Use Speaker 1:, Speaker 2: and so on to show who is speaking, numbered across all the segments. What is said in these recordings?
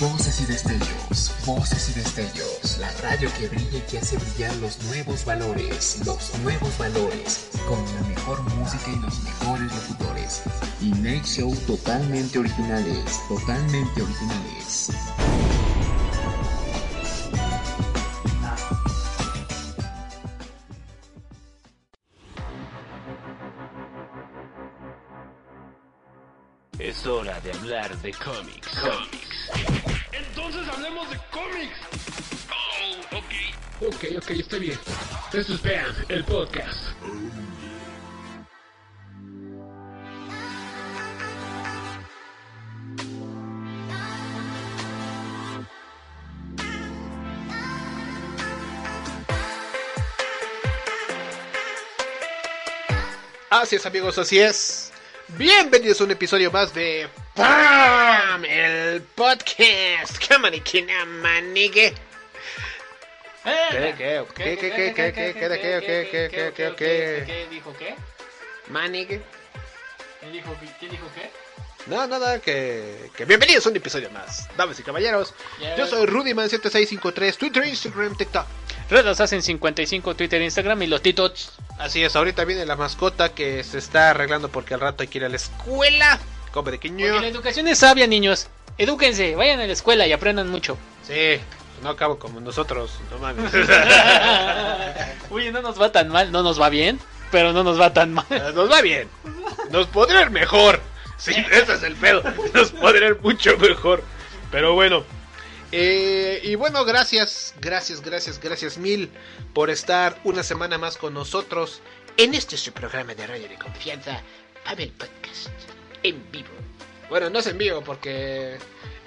Speaker 1: Voces y destellos, voces y destellos, la radio que brilla y que hace brillar los nuevos valores, los nuevos valores, con la mejor música y los mejores locutores. Y Night Show totalmente originales, totalmente originales.
Speaker 2: Hablar de cómics. Cómics.
Speaker 3: Entonces hablemos de cómics. Oh, ok.
Speaker 4: Ok, ok, está bien. Esto es Bam, el podcast.
Speaker 5: Así es amigos, así es. Bienvenidos a un episodio más de PAM, el podcast. Cámara, que no manigue. ¿Qué, qué, qué, qué, qué, qué, qué, qué, qué, qué, qué, qué, qué, qué?
Speaker 6: ¿Qué dijo qué?
Speaker 5: Manigue.
Speaker 6: ¿Quién dijo, ¿Quién dijo qué?
Speaker 5: No, nada, que, que bienvenidos a un episodio más. Damas y caballeros, yo soy Rudyman7653, Twitter, Instagram, TikTok.
Speaker 6: Redos hacen 55 Twitter, Instagram y los titos.
Speaker 5: Así es, ahorita viene la mascota que se está arreglando porque al rato hay que ir a la escuela. Come de quiño.
Speaker 6: Porque la educación es sabia, niños. Edúquense, vayan a la escuela y aprendan mucho.
Speaker 5: Sí, no acabo como nosotros, no mames.
Speaker 6: Oye, no nos va tan mal, no nos va bien, pero no nos va tan mal.
Speaker 5: Nos va bien. Nos podría ir mejor. Sí, ese es el pedo. Nos podría ir mucho mejor. Pero bueno. Eh, y bueno, gracias, gracias, gracias, gracias mil por estar una semana más con nosotros en este su programa de radio de confianza, Pavel Podcast, en vivo. Bueno, no es en vivo porque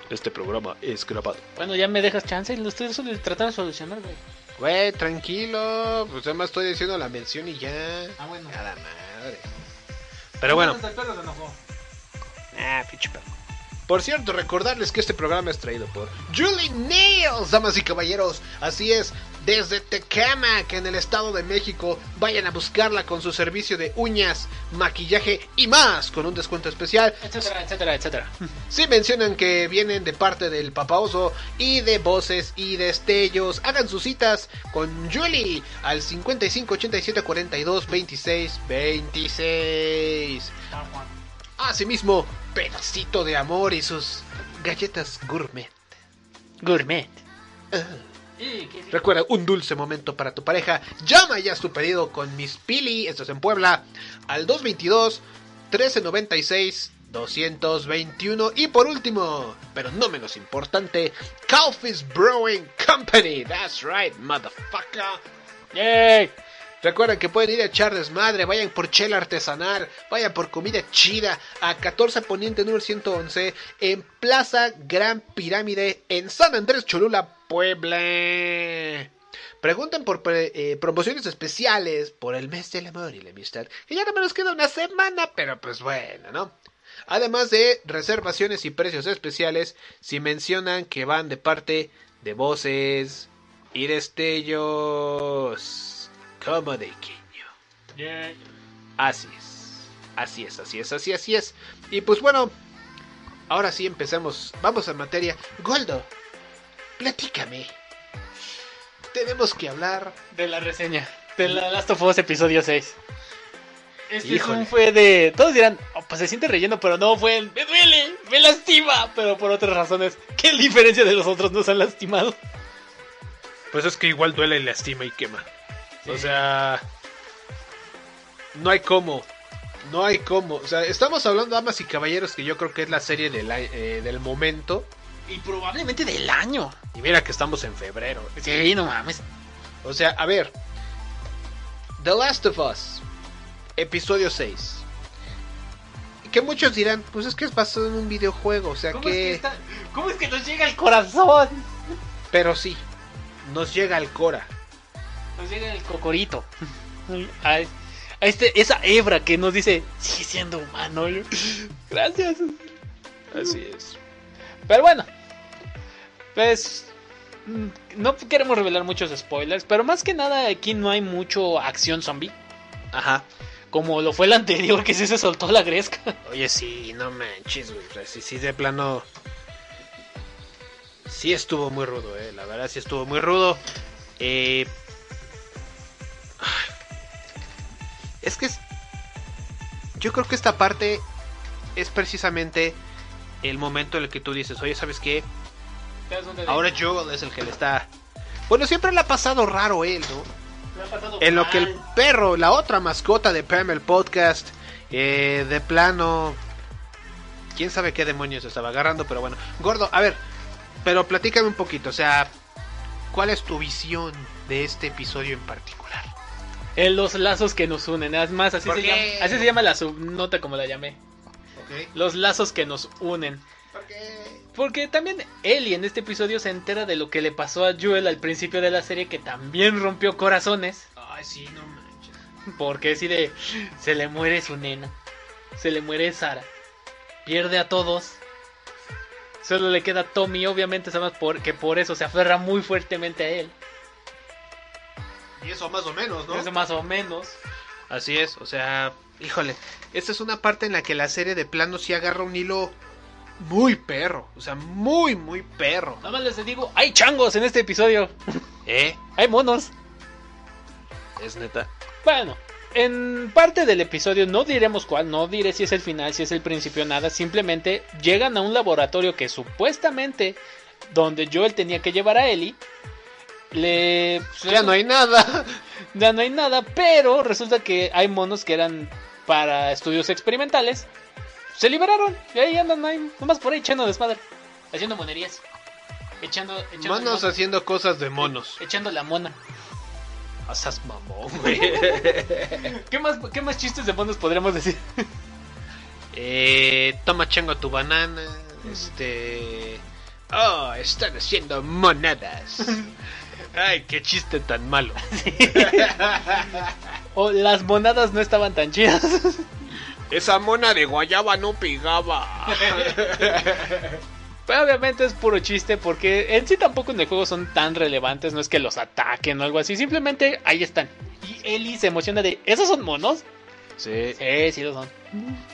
Speaker 5: este programa es grabado.
Speaker 6: Bueno, ya me dejas chance y lo estoy tratando de solucionar, güey.
Speaker 5: Güey, tranquilo, pues además estoy diciendo la mención y ya.
Speaker 6: Ah, bueno.
Speaker 5: Nada madre. Pero bueno. Ah, pinche perro. Por cierto, recordarles que este programa es traído por Julie Nails, damas y caballeros. Así es, desde Tecama, que en el Estado de México, vayan a buscarla con su servicio de uñas, maquillaje y más, con un descuento especial.
Speaker 6: Etcétera, etcétera, etcétera.
Speaker 5: Si mencionan que vienen de parte del Papa Oso y de voces y destellos, hagan sus citas con Julie al 55 87 42 26 26. Asimismo, pedacito de amor y sus galletas gourmet.
Speaker 6: Gourmet.
Speaker 5: Recuerda, un dulce momento para tu pareja. Llama ya tu pedido con Miss Pili, esto es en Puebla, al 222-1396-221. Y por último, pero no menos importante, Calfis Brewing Company. That's right, motherfucker.
Speaker 6: Yay.
Speaker 5: Recuerden que pueden ir a echar desmadre, vayan por chela artesanal, vayan por comida chida a 14 Poniente número 111 en Plaza Gran Pirámide en San Andrés Cholula, Puebla. Pregunten por eh, promociones especiales por el mes del amor y la amistad, que ya no me nos queda una semana, pero pues bueno, ¿no? Además de reservaciones y precios especiales si mencionan que van de parte de voces y destellos como de quiño. Así es. Así es, así es, así, así es. Y pues bueno, ahora sí empezamos. Vamos a materia. Goldo, platícame. Tenemos que hablar
Speaker 6: De la reseña. De la Last of Us episodio 6. Este
Speaker 5: Híjole.
Speaker 6: Fue de. Todos dirán, "Oh, pues se siente relleno, pero no fue el. Me duele, me lastima. Pero por otras razones, que en diferencia de los otros nos han lastimado.
Speaker 5: Pues es que igual duele y lastima y quema. O sea, no hay cómo. No hay cómo. O sea, estamos hablando, damas y caballeros, que yo creo que es la serie del, eh, del momento.
Speaker 6: Y probablemente del año.
Speaker 5: Y mira que estamos en febrero.
Speaker 6: Sí, no mames.
Speaker 5: O sea, a ver. The Last of Us, episodio 6. Que muchos dirán, pues es que es basado en un videojuego, o sea
Speaker 6: ¿Cómo, es que está- ¿Cómo es que nos llega el corazón?
Speaker 5: Pero sí, nos llega al Cora.
Speaker 6: Nos llega el cocorito. A, a este, esa hebra que nos dice, sigue siendo humano. Gracias.
Speaker 5: Así es.
Speaker 6: Pero bueno, pues mm, no queremos revelar muchos spoilers, pero más que nada aquí no hay mucho acción zombie.
Speaker 5: Ajá.
Speaker 6: Como lo fue el anterior, que sí se soltó la gresca.
Speaker 5: Oye, sí, no manches, güey. Sí, sí, de plano. Sí estuvo muy rudo, eh. La verdad, sí estuvo muy rudo. Eh... Es que es... Yo creo que esta parte es precisamente el momento en el que tú dices, oye, ¿sabes qué? Ahora Joel es el que le está... Bueno, siempre le ha pasado raro él, ¿no? En lo que el perro, la otra mascota de Pam el podcast, eh, de plano... Quién sabe qué demonios estaba agarrando, pero bueno. Gordo, a ver, pero platícame un poquito, o sea, ¿cuál es tu visión de este episodio en particular?
Speaker 6: En los lazos que nos unen, es más, así,
Speaker 5: ¿Por
Speaker 6: se
Speaker 5: qué?
Speaker 6: llama, así se llama la subnota como la llamé. Los lazos que nos unen. Porque también Ellie en este episodio se entera de lo que le pasó a Joel al principio de la serie, que también rompió corazones.
Speaker 5: Ay, sí, no manches.
Speaker 6: Porque así de. Se le muere su nena. Se le muere Sara. Pierde a todos. Solo le queda Tommy. Obviamente sabemos por, que por eso se aferra muy fuertemente a él.
Speaker 5: Y eso más o menos, ¿no?
Speaker 6: Eso más o menos.
Speaker 5: Así es, o sea, híjole, esta es una parte en la que la serie de plano sí agarra un hilo muy perro, o sea, muy, muy perro.
Speaker 6: Nada más les digo, hay changos en este episodio.
Speaker 5: ¿Eh?
Speaker 6: Hay monos.
Speaker 5: Es neta.
Speaker 6: Bueno, en parte del episodio, no diremos cuál, no diré si es el final, si es el principio, nada. Simplemente llegan a un laboratorio que supuestamente donde Joel tenía que llevar a Ellie. Le.
Speaker 5: Ya no hay nada.
Speaker 6: Ya no hay nada, pero resulta que hay monos que eran para estudios experimentales. Se liberaron y ahí andan ahí, nomás por ahí echando desmadre. Haciendo monerías. Echando. echando
Speaker 5: Monos
Speaker 6: mon-
Speaker 5: haciendo cosas de monos.
Speaker 6: Echando la mona.
Speaker 5: Asas mamón, güey.
Speaker 6: ¿Qué más, ¿Qué más chistes de monos podríamos decir?
Speaker 5: eh, toma chango tu banana. Este. Oh, están haciendo monadas. Ay, qué chiste tan malo.
Speaker 6: O las monadas no estaban tan chidas.
Speaker 5: Esa mona de guayaba no pegaba.
Speaker 6: Pero obviamente es puro chiste porque en sí tampoco en el juego son tan relevantes, no es que los ataquen o algo así, simplemente ahí están. Y Ellie se emociona de, ¿esos son monos?
Speaker 5: Sí.
Speaker 6: Sí, sí lo son.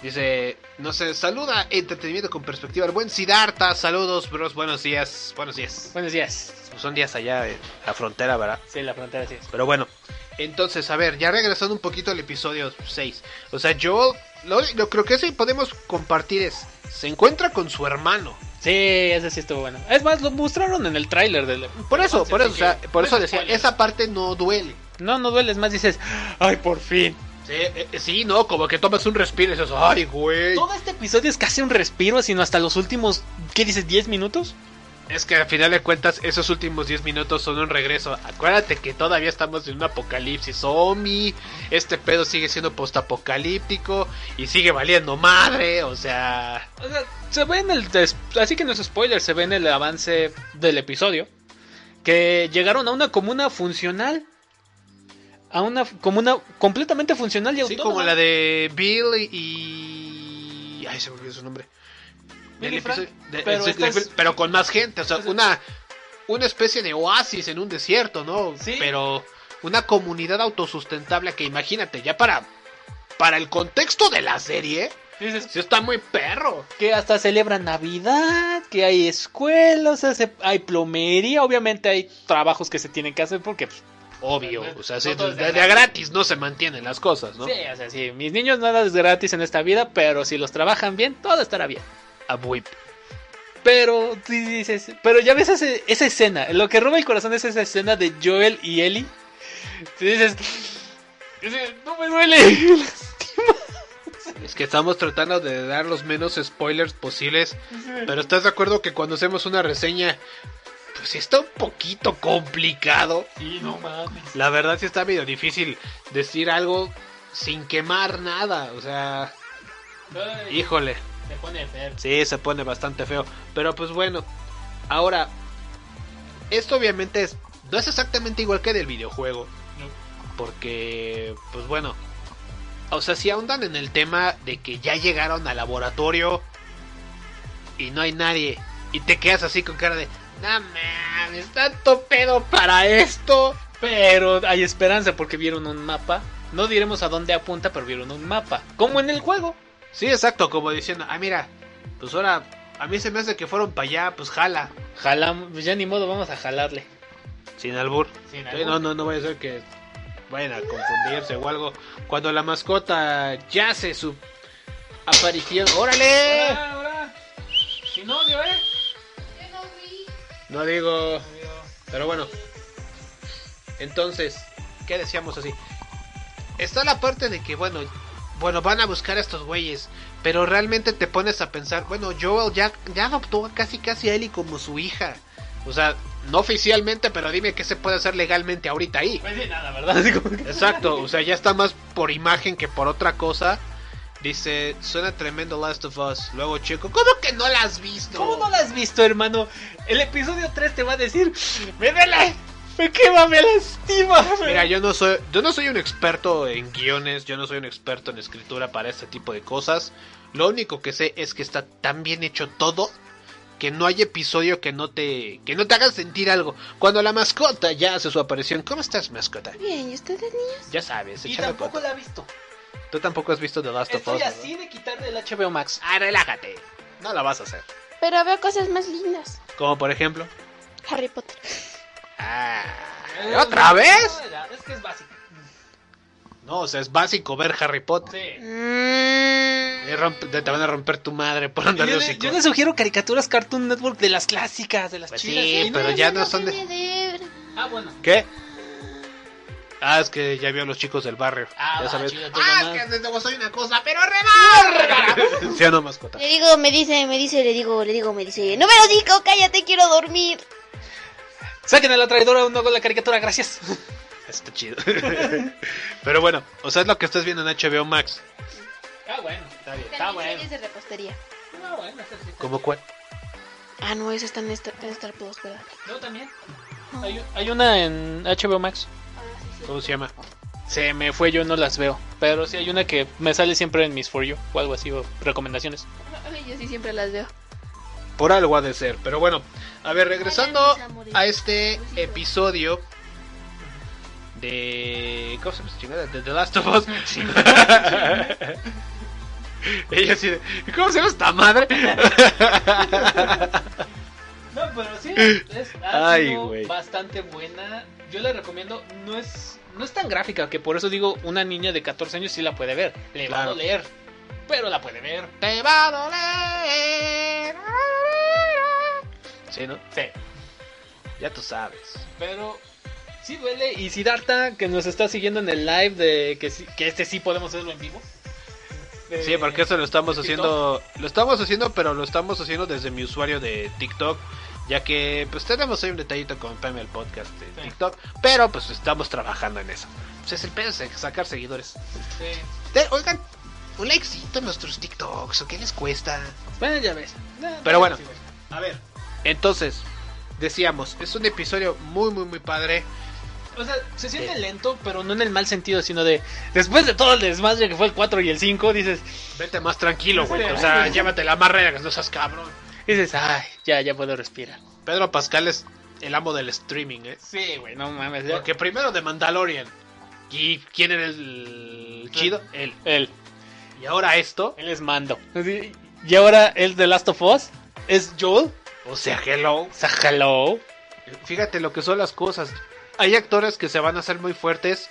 Speaker 5: Dice, no sé, saluda entretenimiento con perspectiva. El buen Siddhartha, saludos, bros, buenos días. Buenos días.
Speaker 6: Buenos días.
Speaker 5: Son días allá en la frontera, ¿verdad?
Speaker 6: Sí, la frontera sí es.
Speaker 5: Pero bueno, entonces, a ver, ya regresando un poquito al episodio 6. O sea, yo lo, lo creo que sí podemos compartir es, se encuentra con su hermano.
Speaker 6: Sí, ese sí estuvo bueno. Es más, lo mostraron en el tráiler del...
Speaker 5: Por eso, por eso, o sea, por eso decía, esa parte no duele.
Speaker 6: No, no duele, es más dices, ay, por fin.
Speaker 5: Sí, eh, eh, sí, no, como que tomas un respiro y dices, ay, güey.
Speaker 6: Todo este episodio es casi un respiro, sino hasta los últimos, ¿qué dices? ¿10 minutos?
Speaker 5: Es que al final de cuentas, esos últimos 10 minutos son un regreso. Acuérdate que todavía estamos en un apocalipsis zombie. Este pedo sigue siendo postapocalíptico. Y sigue valiendo madre. O sea.
Speaker 6: O sea, se ve en el. Así que no es spoiler, se ve en el avance del episodio. Que llegaron a una comuna funcional. A una f- comuna completamente funcional y
Speaker 5: Sí,
Speaker 6: autónoma.
Speaker 5: como la de Bill y. Ay, se me olvidó su nombre.
Speaker 6: Frank,
Speaker 5: episodio- de-
Speaker 6: pero es-
Speaker 5: con más gente. O sea, una, una especie de oasis en un desierto, ¿no?
Speaker 6: Sí.
Speaker 5: Pero una comunidad autosustentable que imagínate, ya para. Para el contexto de la serie,
Speaker 6: Dices,
Speaker 5: sí está muy perro.
Speaker 6: que hasta celebran Navidad, que hay escuelas, hay plomería, obviamente hay trabajos que se tienen que hacer porque pues,
Speaker 5: Obvio, o sea, sí, de,
Speaker 6: de
Speaker 5: gratis no se mantienen las cosas, ¿no?
Speaker 6: Sí, o sea, sí, mis niños nada es gratis en esta vida, pero si los trabajan bien, todo estará bien.
Speaker 5: A whip.
Speaker 6: Pero dices, pero ya ves ese- esa escena, lo que roba el corazón es esa escena de Joel y Ellie. Dices, dices, no me duele.
Speaker 5: Es que estamos tratando de dar los menos spoilers posibles, pero ¿estás de acuerdo que cuando hacemos una reseña, pues está un poquito complicado?
Speaker 6: Sí, no mames.
Speaker 5: La verdad sí está medio difícil decir algo sin quemar nada, o sea,
Speaker 6: Ay,
Speaker 5: híjole.
Speaker 6: se pone feo.
Speaker 5: Sí, se pone bastante feo. Pero pues bueno. Ahora, esto obviamente es, no es exactamente igual que del videojuego. Porque, pues bueno. O sea, si ahondan en el tema de que ya llegaron al laboratorio y no hay nadie. Y te quedas así con cara de, no mames, tanto pedo para esto.
Speaker 6: Pero hay esperanza porque vieron un mapa No diremos a dónde apunta, pero vieron un mapa. Como en el juego.
Speaker 5: Sí, exacto, como diciendo, ah, mira, pues ahora a mí se me hace que fueron para allá, pues jala.
Speaker 6: Jalamos, pues ya ni modo, vamos a jalarle.
Speaker 5: Sin albur.
Speaker 6: Sin
Speaker 5: Sí,
Speaker 6: albur.
Speaker 5: no, no, no vaya a ser que vayan a confundirse o algo. Cuando la mascota ya hace su aparición. ¡Órale!
Speaker 6: Ahora, ahora. Sin odio, eh.
Speaker 5: No digo. Pero bueno. Entonces, ¿qué decíamos así? Está la parte de que, bueno, bueno, van a buscar a estos güeyes. Pero realmente te pones a pensar, bueno, Joel ya, ya adoptó casi casi a Ellie como su hija. O sea, no oficialmente, pero dime qué se puede hacer legalmente ahorita ahí.
Speaker 6: Pues sí, nada, ¿verdad?
Speaker 5: Exacto, o sea, ya está más por imagen que por otra cosa. Dice, suena tremendo Last of Us. Luego, chico, ¿cómo que no la has visto?
Speaker 6: ¿Cómo no la has visto, hermano? El episodio 3 te va a decir, me duele, me quema, me lastima. me-".
Speaker 5: Mira, yo no soy, yo no soy un experto en guiones, yo no soy un experto en escritura para este tipo de cosas. Lo único que sé es que está tan bien hecho todo que no hay episodio que no te, que no te haga sentir algo. Cuando la mascota ya hace su aparición, ¿cómo estás, mascota?
Speaker 7: Bien, ¿y ustedes, niños?
Speaker 5: Ya sabes,
Speaker 6: y tampoco la ha visto.
Speaker 5: Tú tampoco has visto The Last of
Speaker 6: Estoy
Speaker 5: Us.
Speaker 6: así de quitarle el HBO Max.
Speaker 5: Ah, relájate. No la vas a hacer.
Speaker 7: Pero veo cosas más lindas.
Speaker 5: Como por ejemplo.
Speaker 7: Harry Potter.
Speaker 5: Ah, ¿Otra vez?
Speaker 6: No, es que es básico.
Speaker 5: No, o sea, es básico ver Harry Potter.
Speaker 6: Sí.
Speaker 7: Mm.
Speaker 5: Rompe- te van a romper tu madre por andar
Speaker 6: Yo, yo le sugiero caricaturas Cartoon Network de las clásicas, de las
Speaker 5: Pues
Speaker 6: chidas.
Speaker 5: sí, pero ya no son de-.
Speaker 6: Ah, bueno.
Speaker 5: ¿Qué? Ah, es que ya vio a los chicos del barrio.
Speaker 6: Ah,
Speaker 5: ya
Speaker 6: va,
Speaker 5: sabes.
Speaker 6: chido, tú
Speaker 5: ah, es que desde luego soy una cosa, pero remarga. ¿Sí no, mascota?
Speaker 7: Le digo, me dice, me dice, le digo, le digo, me dice, no me lo digo, cállate, quiero dormir.
Speaker 6: Saquen a la traidora, no hago la caricatura, gracias.
Speaker 5: Está chido. pero bueno, o sea, es lo que estás viendo en HBO Max.
Speaker 6: Ah, bueno, está bien. Está bueno.
Speaker 7: De repostería.
Speaker 6: Ah, bueno, está bien.
Speaker 5: ¿Cómo cuál?
Speaker 7: Ah, no, esa está en Star, en Star Plus,
Speaker 6: también. Hay, hay una en HBO Max.
Speaker 5: ¿Cómo se llama?
Speaker 6: Se me fue, yo no las veo. Pero sí hay una que me sale siempre en mis For You o algo así, o recomendaciones.
Speaker 7: Yo sí siempre las veo.
Speaker 5: Por algo ha de ser. Pero bueno, a ver, regresando a este episodio de. ¿Cómo se llama? De The Last of Us. Ella así de. ¿Cómo se llama esta madre?
Speaker 6: No, pero sí, es ha
Speaker 5: Ay,
Speaker 6: sido bastante buena. Yo la recomiendo. No es, no es tan gráfica, que por eso digo, una niña de 14 años sí la puede ver. Le va a doler, pero la puede ver.
Speaker 5: Te va a doler. Sí, ¿no?
Speaker 6: Sí,
Speaker 5: Ya tú sabes.
Speaker 6: pero sí duele. Y Siddhartha, que nos está siguiendo en el live de que, que este sí podemos hacerlo en vivo. De-
Speaker 5: Sí, porque eso lo estamos
Speaker 6: TikTok.
Speaker 5: haciendo. Lo estamos haciendo, pero lo estamos haciendo desde mi usuario de TikTok. Ya que pues tenemos ahí un detallito con Pame el podcast de
Speaker 6: Sí.
Speaker 5: TikTok. Pero pues estamos trabajando en eso. Pues es el pedo de sacar seguidores.
Speaker 6: Sí.
Speaker 5: De- oigan, un likecito en nuestros TikToks. ¿O qué les cuesta?
Speaker 6: Bueno, ya ves. No,
Speaker 5: Pero bueno. A ver. Entonces, decíamos, es un episodio muy, muy, muy padre.
Speaker 6: O sea, se siente lento, pero no en el mal sentido, sino de. Después de todo el desmadre que fue el 4 y el 5, dices.
Speaker 5: Vete más tranquilo, güey. O sea, llévate la más regas, no seas cabrón.
Speaker 6: Dices, ay, ya, ya puedo respirar.
Speaker 5: Pedro Pascal es el amo del streaming, ¿eh?
Speaker 6: Sí, güey, no mames. ya.
Speaker 5: Porque primero de Mandalorian. ¿Y quién era el chido? Él.
Speaker 6: Él,
Speaker 5: Y ahora esto.
Speaker 6: él es mando. Y ahora el de Last of Us es Joel.
Speaker 5: O sea, hello.
Speaker 6: O sea, hello.
Speaker 5: Fíjate lo que son las cosas. Hay actores que se van a hacer muy fuertes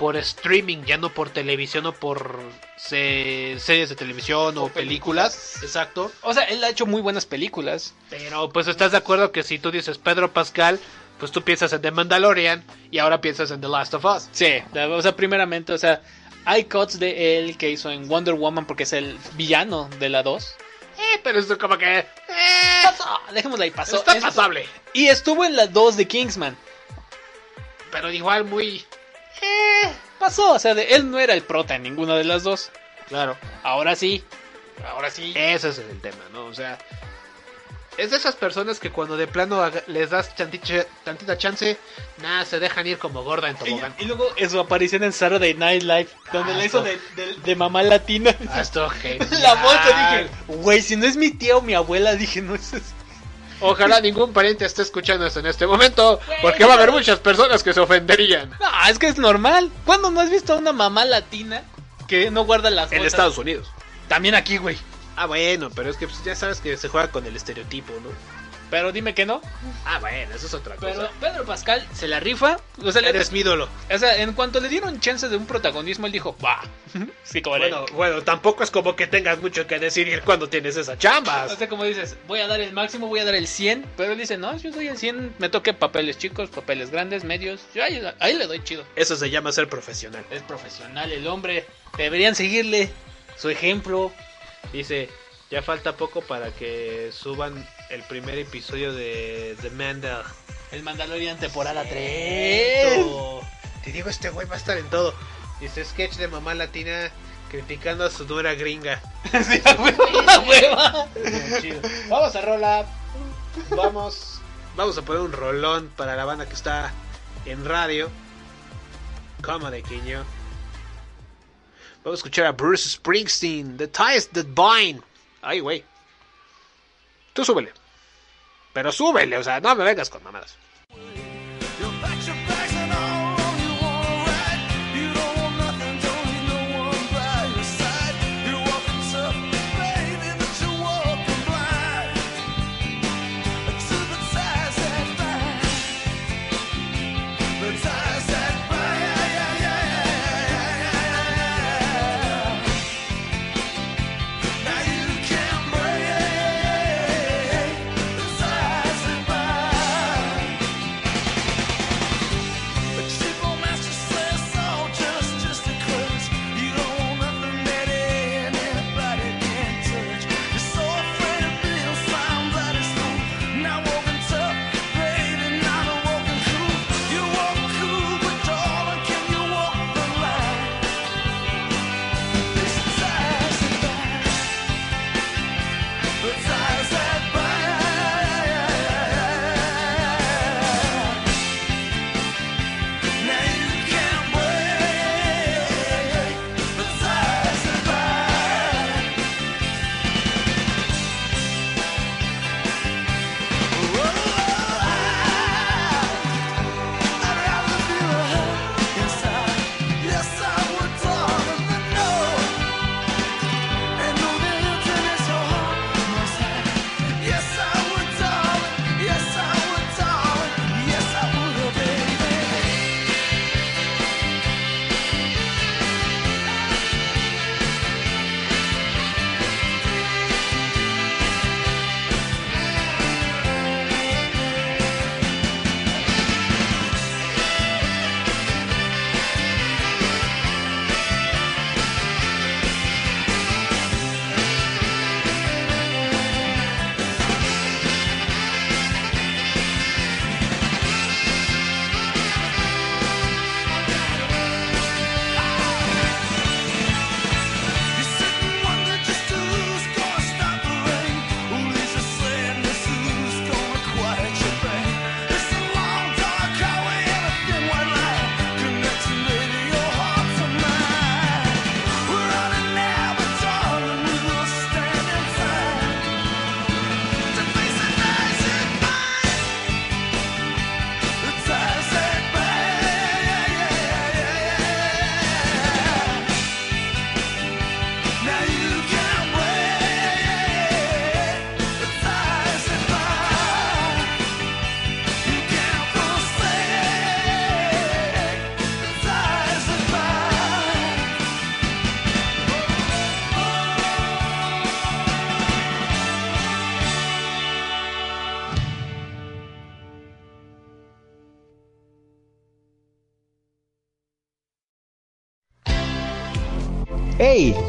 Speaker 5: por streaming, ya no por televisión o por se- series de televisión o,
Speaker 6: O
Speaker 5: películas.
Speaker 6: películas.
Speaker 5: Exacto.
Speaker 6: O sea, él ha hecho muy buenas películas.
Speaker 5: Pero pues estás de acuerdo que si tú dices Pedro Pascal, pues tú piensas en The Mandalorian y ahora piensas en The Last of Us.
Speaker 6: Sí, o sea, primeramente, o sea, hay cuts de él que hizo en Wonder Woman porque es el villano de la 2.
Speaker 5: Eh, pero esto como que... eh,
Speaker 6: Pasó, dejémosla ahí, pasó.
Speaker 5: está
Speaker 6: Es-
Speaker 5: pasable.
Speaker 6: Y estuvo en la 2 de Kingsman.
Speaker 5: Pero igual muy...
Speaker 6: Pasó, o sea, de, él no era el prota en ninguna de las dos.
Speaker 5: Claro.
Speaker 6: Ahora sí. Ahora sí.
Speaker 5: Ese es el tema, ¿no? O sea, es de esas personas que cuando de plano les das tantita, tantita chance, nada, se dejan ir como gorda en
Speaker 6: Y,
Speaker 5: tobogán.
Speaker 6: y luego en su aparición en Saturday Night Live, donde
Speaker 5: Ah,
Speaker 6: la hizo de, de- de mamá latina.
Speaker 5: Ah, esto.
Speaker 6: La voz, dije, güey, si no es mi tía o mi abuela, dije, no es eso.
Speaker 8: Ojalá ningún pariente esté escuchando esto en este momento, porque va a haber muchas personas que se ofenderían.
Speaker 6: No, es que es normal. ¿Cuándo no has visto a una mamá latina que no guarda las
Speaker 8: En? Estados Unidos.
Speaker 6: También aquí, güey.
Speaker 8: Ah, bueno, pero es que pues, ya sabes que se juega con el estereotipo, ¿no?
Speaker 6: Pero dime que no.
Speaker 8: Ah, bueno, eso es otra cosa.
Speaker 6: Pero Pedro Pascal se la rifa. O sea, le-
Speaker 8: Eres mi ídolo.
Speaker 6: o sea, en cuanto le dieron chance de un protagonismo, él dijo, va. sí, como
Speaker 8: Bueno, bueno, tampoco es como que tengas mucho que decidir cuando tienes esa chamba.
Speaker 6: O sea, como dices, voy a dar el máximo, voy a dar el 100, pero él dice, no, yo soy el 100, me toque papeles chicos, papeles grandes, medios, yo ahí, ahí le doy chido.
Speaker 8: Eso se llama ser profesional.
Speaker 6: Es profesional el hombre, deberían seguirle su ejemplo.
Speaker 8: Dice, ya falta poco para que suban el primer episodio de The Mandal.
Speaker 6: El Mandalorian temporada 3.
Speaker 8: Te digo, este güey va a estar en todo. Dice, sketch de mamá latina criticando a su nuera gringa.
Speaker 6: Sí.
Speaker 8: Vamos a rola. Vamos. Vamos a poner un rolón para la banda que está en radio. Como de quiño. Vamos a escuchar a Bruce Springsteen. The Ties That Bind. Ay, güey. Tú súbele. Pero súbele, o sea, no me vengas con mamadas.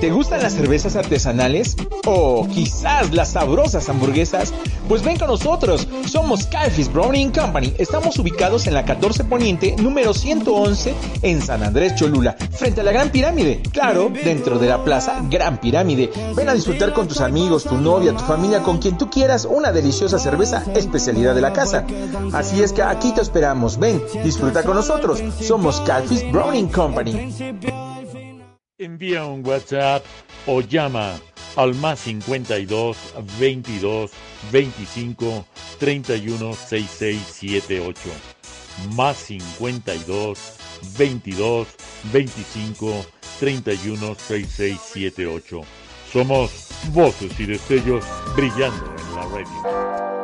Speaker 9: ¿Te gustan las cervezas artesanales? ¿O quizás las sabrosas hamburguesas? Pues ven con nosotros, somos Calfis Browning Company. Estamos ubicados en la 14 Poniente, número 111, en San Andrés Cholula, frente a la Gran Pirámide. Claro, dentro de la plaza Gran Pirámide. Ven a disfrutar con tus amigos, tu novia, tu familia, con quien tú quieras, una deliciosa cerveza especialidad de la casa. Así es que aquí te esperamos. Ven, disfruta con nosotros. Somos Calfis Browning Company.
Speaker 10: Envía un WhatsApp o llama al más 52 22 25 316678. Más 52 22 25 31 6678. Somos voces y destellos brillando en la radio.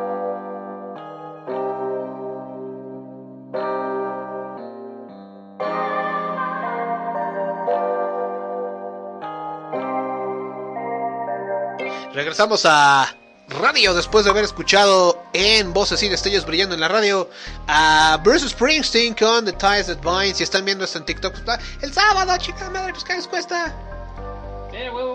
Speaker 5: Regresamos a radio después de haber escuchado en Voces y Destellos brillando en la radio a Bruce Springsteen con The Ties That Bind. Si están viendo esto en TikTok, pues, el sábado, chica madre, pues ¿qué les cuesta?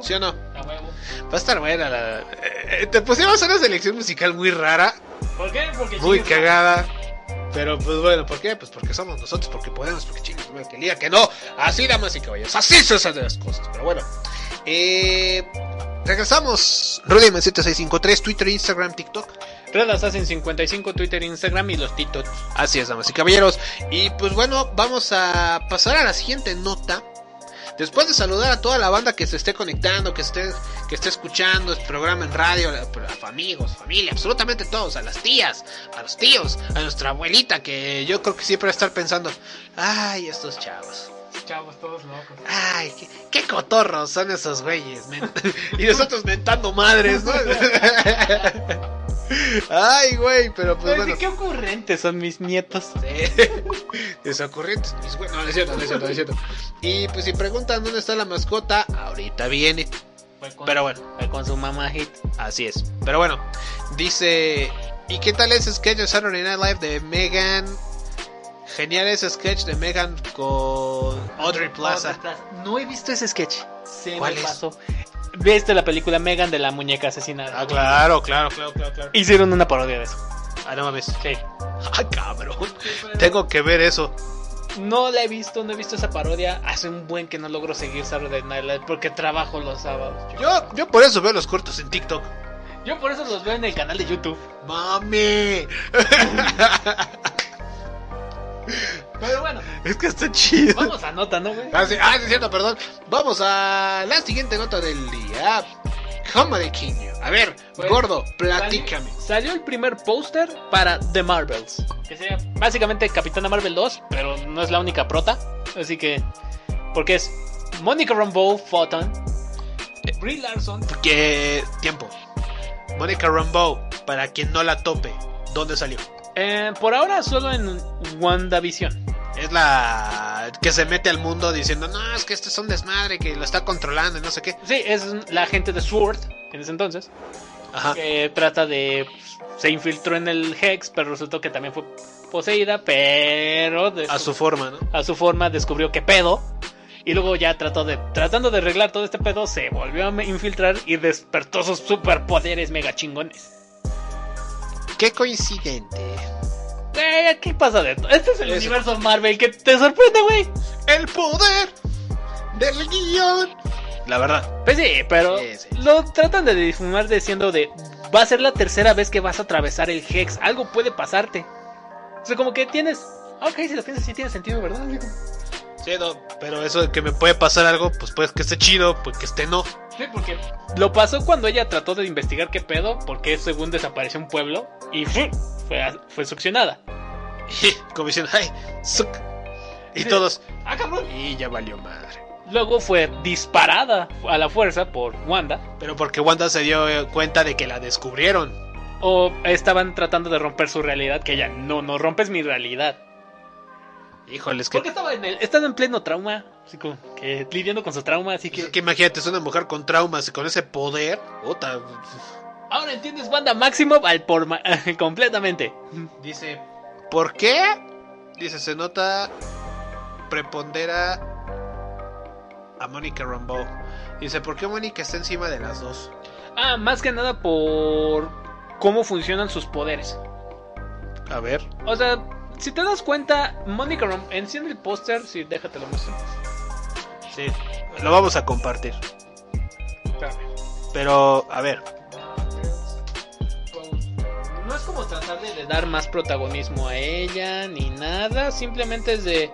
Speaker 5: ¿Sí o no? Va a estar buena la... eh, te pusimos una selección musical muy rara,
Speaker 6: ¿Por qué? Porque
Speaker 5: muy cagada. Pero pues bueno, ¿por qué? Pues porque somos nosotros, porque podemos, porque madre, que liga, que no. Así, damas y caballeros, así se hacen las cosas. Pero bueno, eh, regresamos. Rudyman7653, Twitter, Instagram, TikTok.
Speaker 6: Red Assassin 55, Twitter, Instagram y los titos.
Speaker 5: Así es, damas y caballeros. Y pues bueno, vamos a pasar a la siguiente nota. Después de saludar a toda la banda que se esté conectando, que esté, que esté escuchando este programa en radio, a, a amigos, familia, absolutamente todos, a las tías, a los tíos, a nuestra abuelita, que yo creo que siempre va a estar pensando, ay, estos chavos.
Speaker 6: Chavos, todos locos.
Speaker 5: Ay, qué, qué cotorros son esos güeyes, men. y nosotros mentando madres, ¿no? Ay, güey, pero pues bueno.
Speaker 6: qué ocurrentes son mis nietos.
Speaker 5: Sí. Desocurrientes, mis güey- No, no es cierto, no es cierto, no es cierto. Y pues si preguntan dónde está la mascota, ahorita viene. Pero bueno.
Speaker 6: Fue con su mamá hit.
Speaker 5: Así es. Pero bueno, dice. ¿Y qué tal ese sketch de Saturday Night Live de Megan? Genial ese sketch de Megan con Audrey Plaza.
Speaker 6: No he visto ese sketch. Se
Speaker 5: ¿Cuál
Speaker 6: me
Speaker 5: es?
Speaker 6: pasó. ¿Viste la película Megan de la muñeca asesinada?
Speaker 5: Ah, claro, claro, claro, claro, claro.
Speaker 6: Hicieron una parodia de eso.
Speaker 5: Ah, no mames.
Speaker 6: Sí.
Speaker 5: Ah, cabrón. Tengo que ver eso.
Speaker 6: No la he visto, no he visto esa parodia. Hace un buen que no logro seguir Saturday Night Live porque trabajo los sábados.
Speaker 5: Yo, yo por eso veo los cortos en TikTok.
Speaker 6: Yo por eso los veo en el canal de YouTube.
Speaker 5: Mami.
Speaker 6: Pero bueno,
Speaker 5: Es que está chido.
Speaker 6: vamos a nota, ¿no, güey?
Speaker 5: Ah, sí, ah, sí, cierto, perdón. Vamos a la siguiente nota del día. Comedy King. A ver,
Speaker 6: Pues,
Speaker 5: gordo, platícame.
Speaker 6: Salió, el primer póster para The Marvels. Que sería básicamente Capitana Marvel 2, pero no es la única prota. Así que. Porque es Monica Rambeau, Photon, Brie Larson.
Speaker 5: Que tiempo. Mónica Rambeau, para quien no la tope, ¿dónde salió?
Speaker 6: Eh, por ahora solo en WandaVision.
Speaker 5: Es la que se mete al mundo diciendo, no, es que esto es un desmadre, que lo está controlando y no sé qué.
Speaker 6: Sí, es la agente de SWORD en ese entonces.
Speaker 5: Ajá.
Speaker 6: Que trata de. Se infiltró en el Hex, pero resultó que también fue poseída. Pero. de-
Speaker 5: A su forma, ¿no?
Speaker 6: a su forma descubrió que pedo. Y luego ya trató de. Tratando de arreglar todo este pedo, se volvió a infiltrar y despertó sus superpoderes mega chingones.
Speaker 5: Qué coincidente.
Speaker 6: Eh, ¿Qué pasa de esto? Este es el
Speaker 5: Eso.
Speaker 6: universo Marvel que te sorprende, güey.
Speaker 5: El poder del guion. La verdad.
Speaker 6: Pues sí, pero
Speaker 5: Sí, sí.
Speaker 6: lo tratan de difumar diciendo de. Va a ser la tercera vez que vas a atravesar el Hex. Algo puede pasarte. O sea, como que tienes. Ok, si lo piensas, sí tiene sentido, ¿verdad? amigo?
Speaker 5: Sí, no, pero eso de que me puede pasar algo, pues puede que esté chido, pues que esté no.
Speaker 6: Sí, porque lo pasó cuando ella trató de investigar qué pedo, porque según desapareció un pueblo y fue, fue succionada.
Speaker 5: Y como diciendo, ay, suc. Y todos,
Speaker 6: ¡Ah, cabrón!
Speaker 5: y ya valió madre.
Speaker 6: Luego fue disparada a la fuerza por Wanda,
Speaker 5: Pero porque Wanda se dio cuenta de que la descubrieron.
Speaker 6: o estaban tratando de romper su realidad, que ella, no, no rompes mi realidad.
Speaker 5: Híjole, es que,
Speaker 6: Porque estaba en, el, estaba en pleno trauma, así como que lidiando con su trauma, así
Speaker 5: es
Speaker 6: que...
Speaker 5: que imagínate, es una mujer con traumas y con ese poder.
Speaker 6: Ahora entiendes Wanda Máximo al por ma- completamente.
Speaker 5: Dice, ¿por qué? Dice, se nota prepondera a Mónica Rambeau. Dice, ¿por qué Mónica está encima de las dos?
Speaker 6: Ah, más que nada por cómo funcionan sus poderes.
Speaker 5: A ver.
Speaker 6: O sea, si te das cuenta, Monica Ram enciende el póster, sí, déjate lo muestro.
Speaker 5: Sí, lo vamos a compartir. Pero, a ver.
Speaker 6: No es como tratarle de dar más protagonismo a ella ni nada, simplemente es de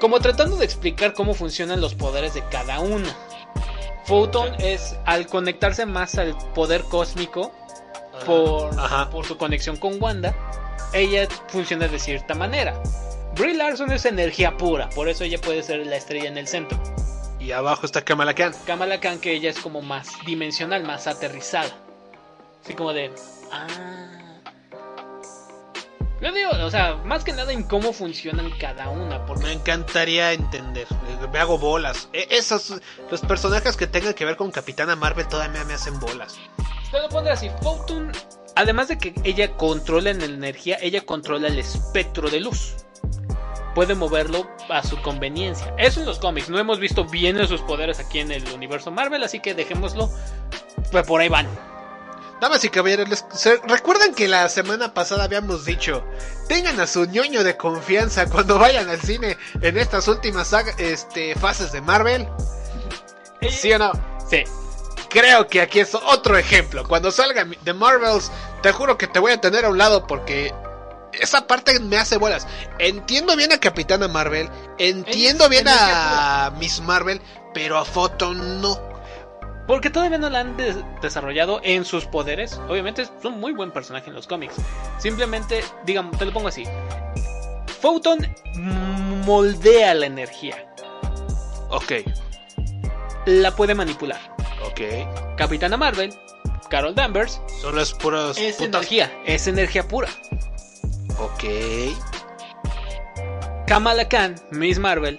Speaker 6: como tratando de explicar cómo funcionan los poderes de cada una. Photon es al conectarse más al poder cósmico, por su conexión con Wanda, ella funciona de cierta manera. Brie Larson es energía pura, por eso ella puede ser la estrella en el centro.
Speaker 5: Y abajo está Kamala Khan.
Speaker 6: Kamala Khan que ella es como más dimensional, más aterrizada. Así como de... Ah. Lo digo, o sea, más que nada en cómo funcionan cada una, porque
Speaker 5: Me encantaría entender. Me hago bolas. E- Esos, los personajes que tengan que ver con Capitana Marvel todavía me hacen bolas.
Speaker 6: Te lo pondré así, Photon, además de que ella controla en la energía, ella controla el espectro de luz. Puede moverlo a su conveniencia. Eso en los cómics, no hemos visto bien esos poderes aquí en el universo Marvel, así que dejémoslo. Pues por ahí van.
Speaker 5: Damas y caballeros, recuerdan que la semana pasada habíamos dicho, tengan a su ñoño de confianza cuando vayan al cine en estas últimas saga- este, fases de Marvel. ¿Sí o no?
Speaker 6: Sí.
Speaker 5: Creo que aquí es otro ejemplo. Cuando salga The Marvels, te juro que te voy a tener a un lado porque esa parte me hace bolas. Entiendo bien a Capitana Marvel, entiendo
Speaker 6: es
Speaker 5: bien a Miss Marvel, pero a Photon no.
Speaker 6: Porque todavía no la han des- desarrollado en sus poderes. Obviamente es un muy buen personaje en los cómics. Simplemente, digamos, te lo pongo así. Photon moldea la energía.
Speaker 5: Ok,
Speaker 6: La puede manipular.
Speaker 5: ok.
Speaker 6: Capitana Marvel, Carol Danvers,
Speaker 5: Son las puras
Speaker 6: es
Speaker 5: putas-
Speaker 6: energía. Es energía pura.
Speaker 5: Ok.
Speaker 6: Kamala Khan, Miss Marvel,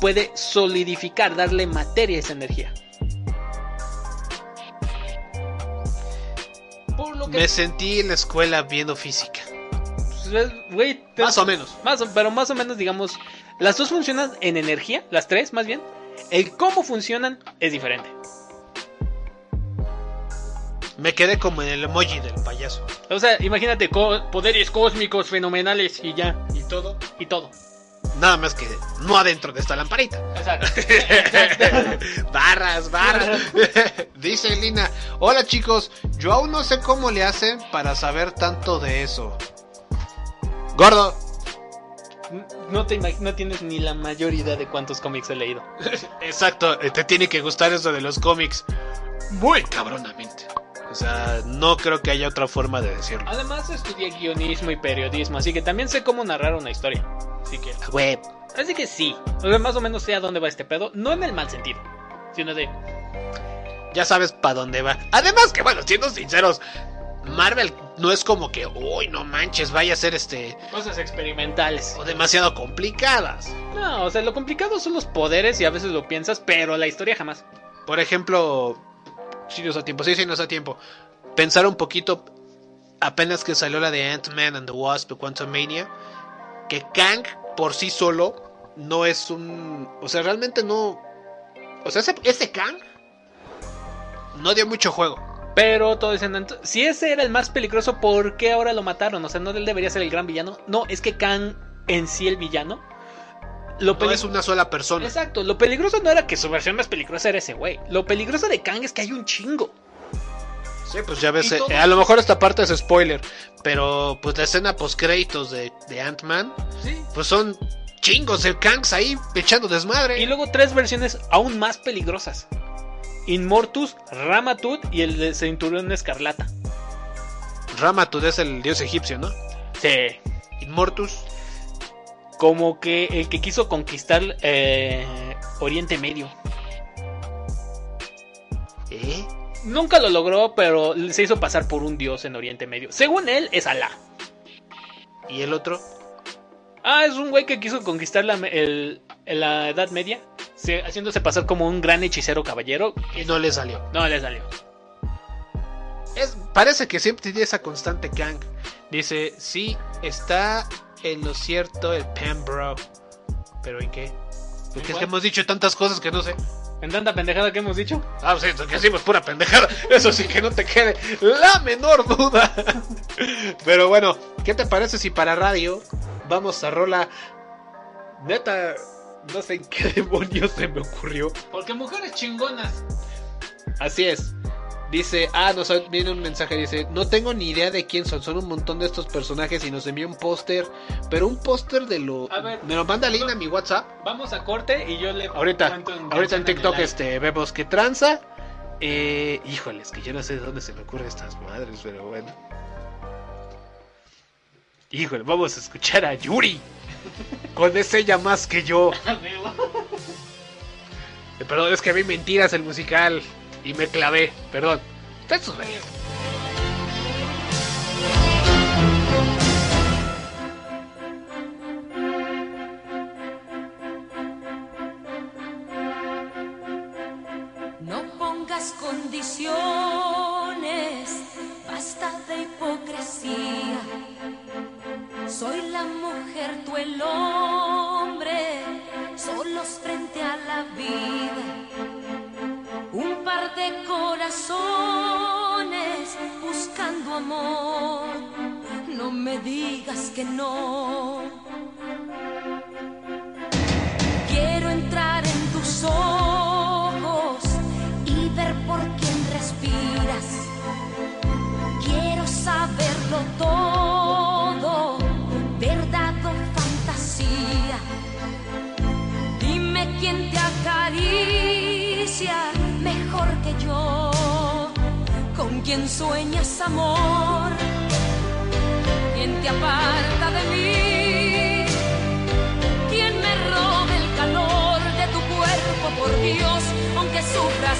Speaker 6: puede solidificar, darle materia a esa energía. Por lo que
Speaker 5: Me sentí en la escuela viendo física.
Speaker 6: Pues, te-
Speaker 5: Más o menos.
Speaker 6: Más o- pero más o menos, digamos, las dos funcionan en energía, las tres más bien. El cómo funcionan es diferente.
Speaker 5: Me quedé como en el emoji del payaso.
Speaker 6: O sea, imagínate co- poderes cósmicos fenomenales y ya,
Speaker 5: Y todo.
Speaker 6: y todo.
Speaker 5: Nada más que no adentro de esta lamparita.
Speaker 6: Exacto.
Speaker 5: barras, barras. Dice Lina, hola chicos, yo aún no sé cómo le hacen para saber tanto de eso. Gordo,
Speaker 6: No te no tienes ni la mayor idea de cuántos cómics he leído.
Speaker 5: exacto, eh, te tiene que gustar eso de los cómics muy cabronamente. O sea, no creo que haya otra forma de decirlo.
Speaker 6: Además estudié guionismo y periodismo, así que también sé cómo narrar una historia. Así que,
Speaker 5: Web.
Speaker 6: así que sí, o sea, más o menos sé a dónde va este pedo, no en el mal sentido, sino de
Speaker 5: Ya sabes para dónde va. Además que, bueno, siendo sinceros, Marvel no es como que, uy, no manches, vaya a ser este,
Speaker 6: cosas experimentales.
Speaker 5: o demasiado complicadas.
Speaker 6: No, o sea, lo complicado son los poderes y a veces lo piensas, pero la historia jamás.
Speaker 5: Por ejemplo, si nos da tiempo, sí, sí nos da tiempo. Pensar un poquito, apenas que salió la de Ant-Man and the Wasp, Quantumania, que Kang por sí solo no es un... O sea, realmente no... O sea, ese, ese Kang no dio mucho juego.
Speaker 6: Pero todo dicen, "Ent- si ese era el más peligroso, ¿por qué ahora lo mataron? O sea, ¿no él debería ser el gran villano? No, es que Kang en sí el villano. Lo
Speaker 5: No es una sola persona.
Speaker 6: Exacto, lo peligroso no era que su versión más peligrosa era ese güey. Lo peligroso de Kang es que hay un chingo.
Speaker 5: Sí, pues ya ves, eh,
Speaker 6: todo-
Speaker 5: a lo mejor esta parte es spoiler, pero pues la escena post créditos de, de Ant-Man,
Speaker 6: Sí.
Speaker 5: pues son chingos de Kangs ahí echando desmadre.
Speaker 6: Y luego tres versiones aún más peligrosas. Inmortus, Ramatut y el de Centurión Escarlata.
Speaker 5: Ramatud es el dios egipcio, ¿no?
Speaker 6: Sí.
Speaker 5: Inmortus.
Speaker 6: Como que el que quiso conquistar eh, Oriente Medio.
Speaker 5: ¿Eh?
Speaker 6: Nunca lo logró, pero se hizo pasar por un dios en Oriente Medio. Según él, es Alá.
Speaker 5: ¿Y el otro?
Speaker 6: Ah, es un güey que quiso conquistar la, el- la Edad Media, se- haciéndose pasar como un gran hechicero caballero.
Speaker 5: Y no le salió.
Speaker 6: No le salió.
Speaker 5: Es, parece que siempre tiene esa constante Kang. Dice, sí, está en lo cierto el Pembro. ¿Pero en qué? Porque es que hemos dicho tantas cosas que no sé.
Speaker 6: En tanta pendejada que hemos dicho.
Speaker 5: Ah, sí, que decimos pura pendejada. Eso sí que no te quede la menor duda. Pero bueno, ¿qué te parece si para radio vamos a rola? Neta, no sé en qué demonios se me ocurrió.
Speaker 6: Porque mujeres chingonas.
Speaker 5: Así es. Dice, ah, nos viene un mensaje, dice, no tengo ni idea de quién son, son un montón de estos personajes y nos envió un póster, pero un póster de lo...
Speaker 6: A ver.
Speaker 5: me lo manda Lina a mi WhatsApp.
Speaker 6: Vamos a corte y yo le.
Speaker 5: Ahorita,
Speaker 6: cuento
Speaker 5: ahorita en TikTok este, vemos que tranza Eh, híjoles, que yo no sé de dónde se me ocurren estas madres, pero bueno. Híjole, vamos a escuchar a Yuri. Con es ella más que yo. Eh, Perdón, es que vi mentiras el musical y me clavé. Perdón. Sus reyes.
Speaker 11: No pongas condiciones, basta de hipocresía. Soy la mujer, tú el hombre, solos frente a la vida. De corazones buscando amor. No me digas que no. Quien sueñas amor, quién te aparta de mí. Quien me robe el calor de tu cuerpo, por Dios, aunque sufras,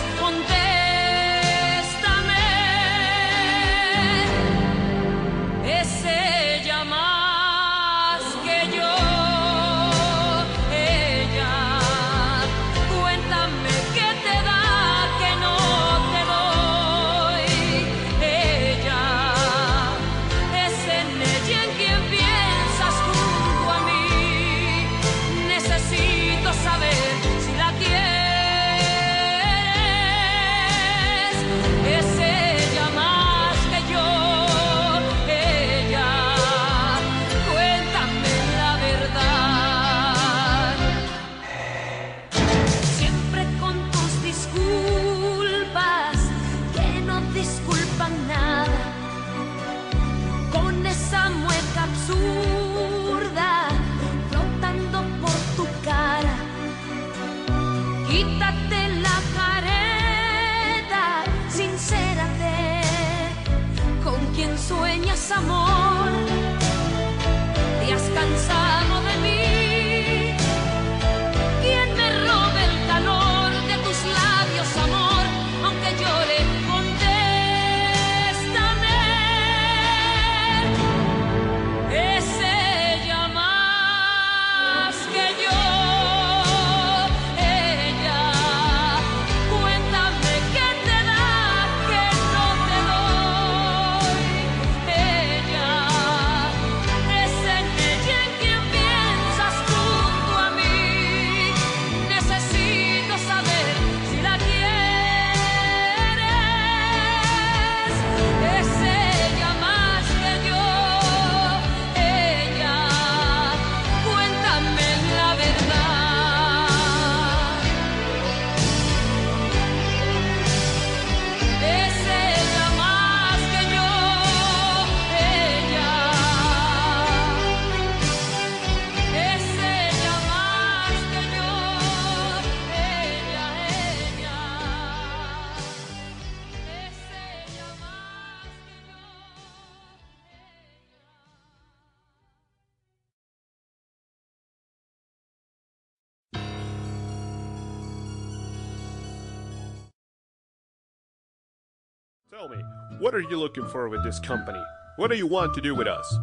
Speaker 12: Tell me, what are you looking for with this company? What do you want to do with us?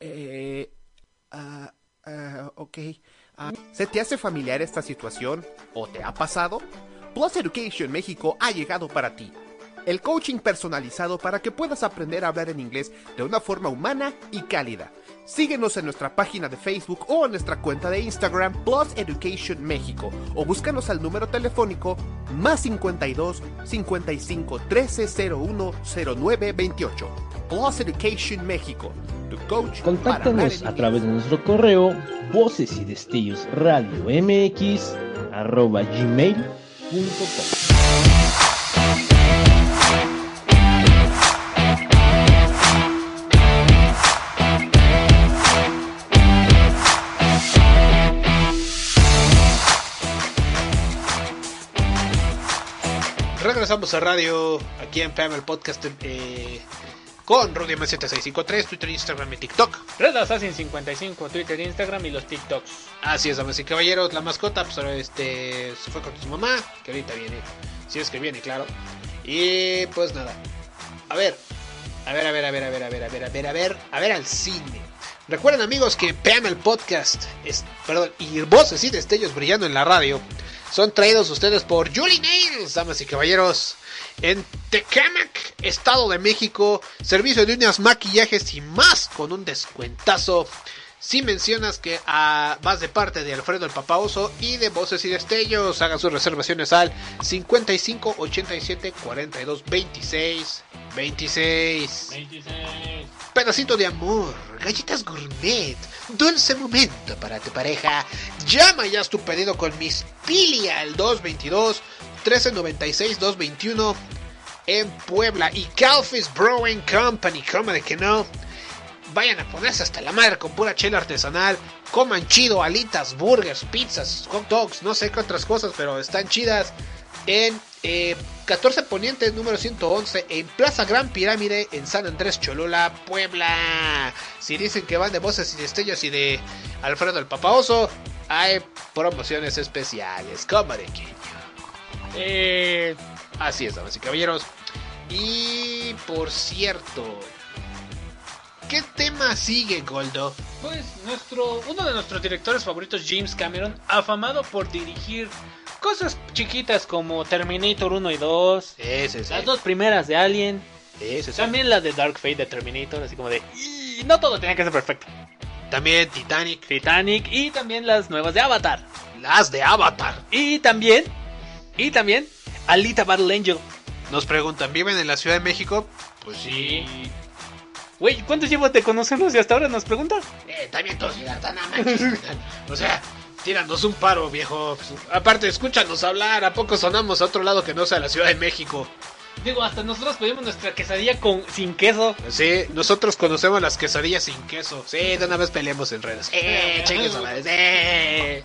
Speaker 13: Eh, ah, ah, ok. Ah, ¿Se te hace familiar esta situación o te ha pasado? Plus Education México ha llegado para ti. El coaching personalizado para que puedas aprender a hablar en inglés de una forma humana y cálida. Síguenos en nuestra página de Facebook o en nuestra cuenta de Instagram Plus Education México o búscanos al número telefónico más 52 55 13 01 09 28. Plus Education México, tu coach
Speaker 9: Contáctanos a través de nuestro correo voces y destellos radio mx arroba gmail.com.
Speaker 5: regresamos a radio aquí en PM el podcast eh, con Rudy M7653, Twitter, Instagram y TikTok.
Speaker 6: Red Assassin 55, Twitter, Instagram y los TikToks.
Speaker 5: Así es, damas y caballeros, la mascota pues este se fue con su mamá, que ahorita viene, si es que viene, claro. Y pues nada. A ver, a ver, a ver, a ver, a ver, a ver, a ver, a ver, a ver, a ver al cine. Recuerden amigos que PM el podcast, es, perdón, y voces y destellos brillando en la radio son traídos ustedes por Julie Nails, damas y caballeros, en Tecamac, Estado de México, servicio de uñas, maquillajes y más con un descuentazo. Si mencionas que ah, vas de parte de Alfredo el Papaoso y de Voces y Destellos, hagan sus reservaciones al 55 87 42 26 26.
Speaker 6: 26.
Speaker 5: Pedacito de amor, galletas gourmet, dulce momento para tu pareja. Llama ya tu pedido con Miss Pili al 222 1396 221 en Puebla y Calfis Brewing Company, como de que no. Vayan a ponerse hasta la madre con pura chela artesanal. Coman chido, alitas, burgers, pizzas, hot dogs, no sé qué otras cosas, pero están chidas. En eh, 14 Poniente número 111 en Plaza Gran Pirámide en San Andrés Cholula, Puebla. Si dicen que van de voces y destellos y de Alfredo el Papaoso, hay promociones especiales. Como de que eh, así es, damas y caballeros. Y por cierto, ¿qué tema sigue, Goldo?
Speaker 6: Pues nuestro, uno de nuestros directores favoritos, James Cameron, afamado por dirigir cosas chiquitas como Terminator 1 y 2,
Speaker 5: Ese,
Speaker 6: las dos primeras de Alien,
Speaker 5: sí.
Speaker 6: también la de Dark Fate de Terminator, así como de... "Y no todo tenía que ser perfecto.
Speaker 5: También Titanic.
Speaker 6: Titanic y también las nuevas de Avatar.
Speaker 5: Las de Avatar.
Speaker 6: Y también, y también Alita Battle Angel.
Speaker 5: Nos preguntan, ¿viven en la Ciudad de México? Pues sí.
Speaker 6: Güey, ¿cuántos llevas de conocernos y hasta ahora nos preguntan?
Speaker 5: Eh, también todos tan O sea, tíranos un paro, viejo. Aparte, escúchanos hablar. ¿A poco sonamos a otro lado que no sea la Ciudad de México?
Speaker 6: Digo, hasta nosotros pedimos nuestra quesadilla con sin queso.
Speaker 5: Sí, nosotros conocemos las quesadillas sin queso. Sí, de una vez peleemos en redes. Eh, chingue su madre. Eh.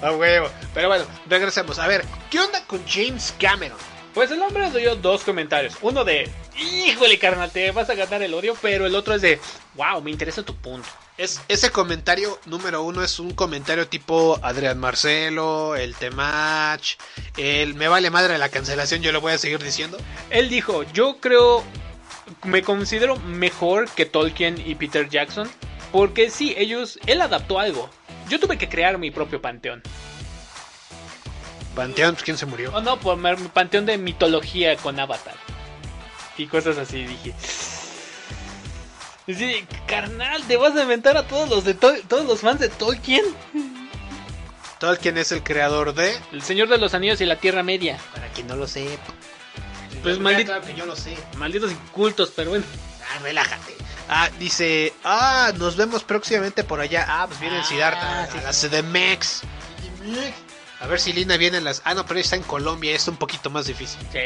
Speaker 5: A huevo. Pero bueno, regresemos. A ver, ¿qué onda con James Cameron?
Speaker 6: Pues el hombre dio dos comentarios. Uno de, híjole carnal, te vas a ganar el odio, pero el otro es de, wow, me interesa tu punto.
Speaker 5: Es, ese comentario número uno es un comentario tipo Adrián Marcelo, el Temach, el me vale madre la cancelación, yo lo voy a seguir diciendo.
Speaker 6: Él dijo, yo creo, me considero mejor que Tolkien y Peter Jackson, porque sí, ellos, él adaptó algo. Yo tuve que crear mi propio panteón.
Speaker 5: Panteón, ¿quién se murió?
Speaker 6: Oh, no, por panteón de mitología con Avatar. Y cosas así, dije. Carnal, te vas a inventar a todos los de Tol- todos los fans de Tolkien.
Speaker 5: Tolkien es el creador de...
Speaker 6: El Señor de los Anillos y la Tierra Media.
Speaker 5: Para quien no lo sepa.
Speaker 6: Pues maldito,
Speaker 5: Claro que yo lo sé.
Speaker 6: malditos incultos, pero bueno.
Speaker 5: Ah, relájate. Ah, dice, ah, nos vemos próximamente por allá. Ah, pues viene el Siddhartha,
Speaker 6: sí,
Speaker 5: a la CDMX. A ver si Lina viene en las... Ah, no, pero está en Colombia, es un poquito más difícil.
Speaker 6: Sí.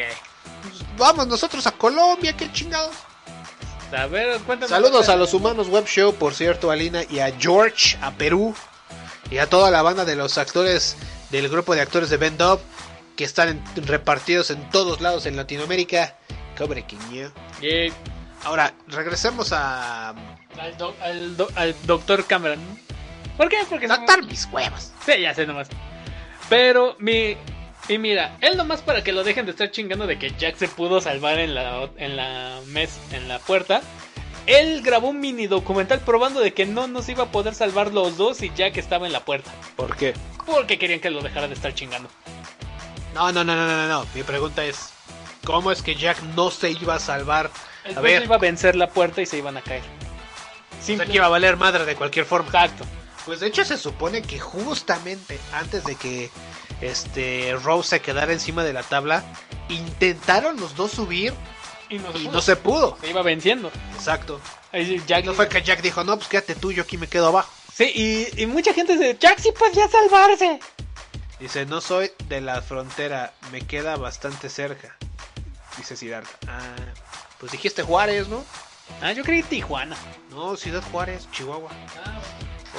Speaker 5: Pues vamos nosotros a Colombia, qué chingados.
Speaker 6: A ver, cuéntame.
Speaker 5: Saludos a los Humanos Web Show, por cierto, a Lina y a George, a Perú, y a toda la banda de los actores del grupo de actores de Bend Up, que están en- repartidos en todos lados en Latinoamérica. Cobre quiño. Ahora, regresemos a...
Speaker 6: al, do- al doctor Cameron. ¿Por qué? Porque
Speaker 5: Doctor mis huevos.
Speaker 6: Sí, ya sé nomás. Pero mi y mira, él nomás para que lo dejen de estar chingando de que Jack se pudo salvar en la en la mes en la puerta. Él grabó un mini documental probando de que no nos iba a poder salvar los dos y Jack estaba en la puerta.
Speaker 5: ¿Por qué?
Speaker 6: Porque querían que lo dejara de estar chingando.
Speaker 5: No, no, no, no, no, no. Mi pregunta es, ¿cómo es que Jack no se iba a salvar?
Speaker 6: El
Speaker 5: A ver,
Speaker 6: iba a vencer la puerta y se iban a caer.
Speaker 5: o sea, que iba a valer madre de cualquier forma.
Speaker 6: Exacto.
Speaker 5: Pues de hecho se supone que justamente antes de que este Rose se quedara encima de la tabla, intentaron los dos subir
Speaker 6: Y no se
Speaker 5: y
Speaker 6: pudo.
Speaker 5: no se pudo.
Speaker 6: Se iba venciendo.
Speaker 5: Exacto.
Speaker 6: Ahí Jack
Speaker 5: No fue que Jack dijo, no, pues quédate tú, yo aquí me quedo abajo.
Speaker 6: Sí, y, y mucha gente dice, Jack sí podía salvarse.
Speaker 5: Dice, no soy de la frontera, me queda bastante cerca. Dice Siddhartha. Ah, pues dijiste Juárez, ¿no?
Speaker 6: Ah, yo creí Tijuana.
Speaker 5: No, Ciudad Juárez, Chihuahua.
Speaker 6: Ah,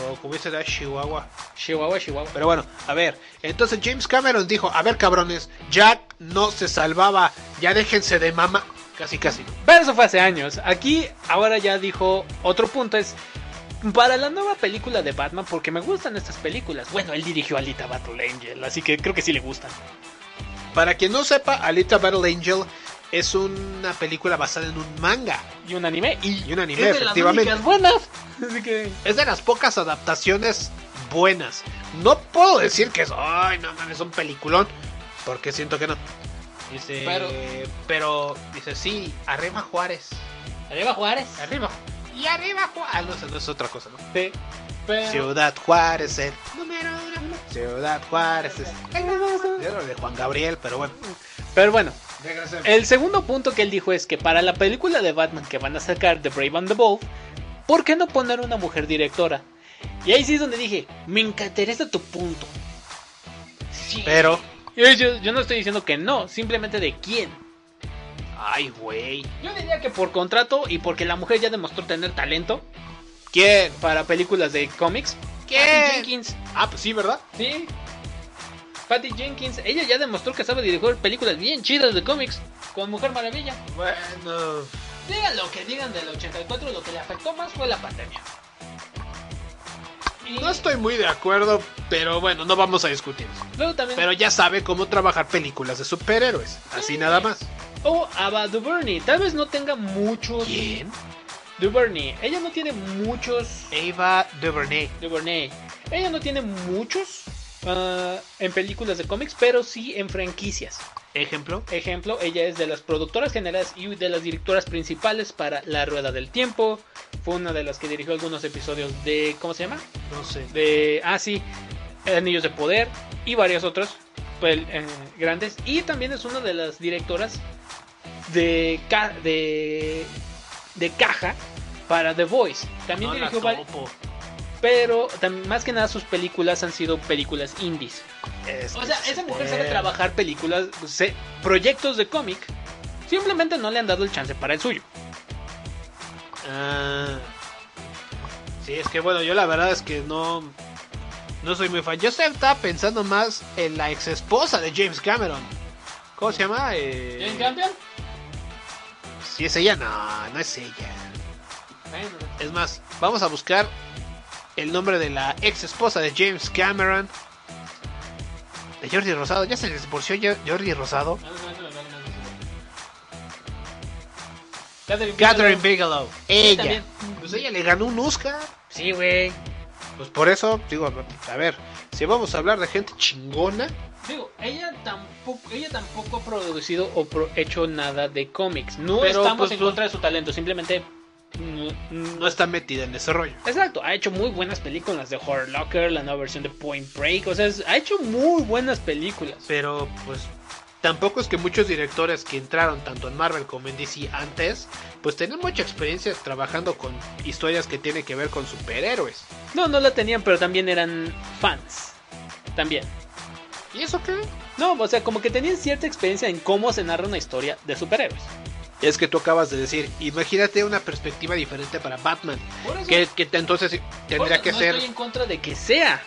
Speaker 5: O como dice Chihuahua.
Speaker 6: Chihuahua, Chihuahua.
Speaker 5: Pero bueno, a ver, entonces James Cameron dijo, a ver cabrones, Jack no se salvaba, ya déjense de mama. Casi, casi.
Speaker 6: Pero eso fue hace años. Aquí, ahora ya dijo otro punto es para la nueva película de Batman, porque me gustan estas películas. Bueno, él dirigió Alita Battle Angel, así que creo que sí le gustan.
Speaker 5: Para quien no sepa, Alita Battle Angel es una película basada en un manga.
Speaker 6: Y un anime. Y,
Speaker 5: Y un anime,
Speaker 6: es de las
Speaker 5: efectivamente.
Speaker 6: buenas. Así que...
Speaker 5: Es de las pocas adaptaciones buenas. No puedo decir que es, ay, no mames, es un peliculón, porque siento que no. Dice,
Speaker 6: Pero-
Speaker 5: pero, dice, sí, arriba Juárez.
Speaker 6: Arriba Juárez.
Speaker 5: Arriba. Y arriba Juárez. Ah, no, eso no es otra cosa, ¿no?
Speaker 6: Sí. Pero...
Speaker 5: Ciudad Juárez, el número uno. Ciudad Juárez es lo de Juan Gabriel, pero bueno.
Speaker 6: Pero bueno. El segundo punto que él dijo es que para la película de Batman que van a sacar de Brave and the Bold, ¿por qué no poner una mujer directora? Y ahí sí es donde dije, me interesa tu punto. Sí.
Speaker 5: Pero,
Speaker 6: Yo, yo- yo no estoy diciendo que no, simplemente de quién.
Speaker 5: ay, güey.
Speaker 6: Yo diría que por contrato y porque la mujer ya demostró tener talento
Speaker 5: ¿Quién?
Speaker 6: para películas de cómics.
Speaker 5: ¿Quién?
Speaker 6: Jenkins.
Speaker 5: Ah, pues sí, ¿verdad?
Speaker 6: Sí. Patty Jenkins, ella ya demostró que sabe dirigir películas bien chidas de cómics con Mujer Maravilla.
Speaker 5: Bueno,
Speaker 6: Digan lo que digan del 84, lo que le afectó más fue la pandemia. Y
Speaker 5: no estoy muy de acuerdo, pero bueno, no vamos a discutir.
Speaker 6: luego también.
Speaker 5: Pero ya sabe cómo trabajar películas de superhéroes. Así nada más.
Speaker 6: O Ava DuVernay, tal vez no tenga muchos.
Speaker 5: ¿Quién?
Speaker 6: DuVernay, ella no tiene muchos.
Speaker 5: Ava DuVernay.
Speaker 6: DuVernay, ella no tiene muchos en películas de cómics, pero sí en franquicias.
Speaker 5: Ejemplo.
Speaker 6: Ejemplo, ella es de las productoras generales y de las directoras principales para La Rueda del Tiempo. Fue una de las que dirigió algunos episodios de. ¿Cómo se llama?
Speaker 5: No sé.
Speaker 6: De. Ah, sí. Anillos de Poder y varios otros pel- eh, grandes. Y también es una de las directoras de. ca- de. de caja para The Voice. También
Speaker 5: No la
Speaker 6: dirigió.
Speaker 5: topo.
Speaker 6: Pero más que nada sus películas han sido películas indies.
Speaker 5: Es
Speaker 6: O sea,
Speaker 5: se
Speaker 6: esa mujer sabe trabajar películas, se- proyectos de cómic. Simplemente no le han dado el chance para el suyo.
Speaker 5: Ah. Sí, es que bueno, yo la verdad es que no. No soy muy fan. Yo estaba pensando más en la ex esposa de James Cameron. ¿Cómo se llama? Eh,
Speaker 6: ¿James Campion?
Speaker 5: Si es ella, no, no es ella. Es más, vamos a buscar el nombre de la ex esposa de James Cameron. De Jordi Rosado. ¿Ya se les divorció Jo- Jordi Rosado?
Speaker 6: Catherine
Speaker 5: Catherine
Speaker 6: Bigelow.
Speaker 5: Bigelow. Ella.
Speaker 6: también.
Speaker 5: Pues ella le ganó un Oscar.
Speaker 6: Sí, güey.
Speaker 5: Pues por eso, digo, a ver, si vamos a hablar de gente chingona,
Speaker 6: Digo, ella tampoco, ella tampoco ha producido o pro- hecho nada de cómics. No
Speaker 5: Pero,
Speaker 6: estamos
Speaker 5: pues,
Speaker 6: en contra de su talento, simplemente. No-
Speaker 5: está metida en ese rollo.
Speaker 6: Exacto, ha hecho muy buenas películas de Horror Locker, la nueva versión de Point Break, o sea, es- ha hecho muy buenas películas.
Speaker 5: Pero, pues, tampoco es que muchos directores que entraron tanto en Marvel como en DC antes, pues tenían mucha experiencia trabajando con historias que tienen que ver con superhéroes.
Speaker 6: No, no la tenían, pero también eran fans. También.
Speaker 5: ¿Y eso qué?
Speaker 6: No, o sea, como que tenían cierta experiencia en cómo se narra una historia de superhéroes.
Speaker 5: Es que tú acabas de decir, imagínate una perspectiva diferente para Batman.
Speaker 6: Por eso-
Speaker 5: Que, que entonces tendría que
Speaker 6: no
Speaker 5: ser...
Speaker 6: estoy en contra de que sea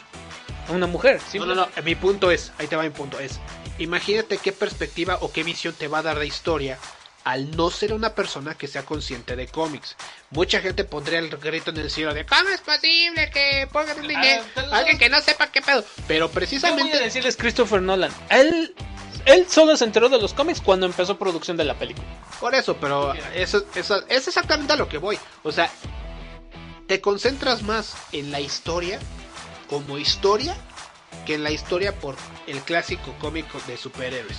Speaker 6: una mujer.
Speaker 5: No, no, no, mi punto es, ahí te va mi punto, es, imagínate qué perspectiva o qué visión te va a dar la historia al no ser una persona que sea consciente de cómics. Mucha gente pondría el grito en el cielo de ¿cómo es posible que pongan un dinero?
Speaker 6: pero-
Speaker 5: Alguien que no sepa qué pedo. Pero
Speaker 6: Yo voy
Speaker 5: precisamente
Speaker 6: a decirles Christopher Nolan. Él, él solo se enteró de los cómics cuando empezó producción de la película.
Speaker 5: por eso, pero eso, eso es exactamente a lo que voy. O sea, te concentras más en la historia como historia que en la historia por el clásico cómico de superhéroes.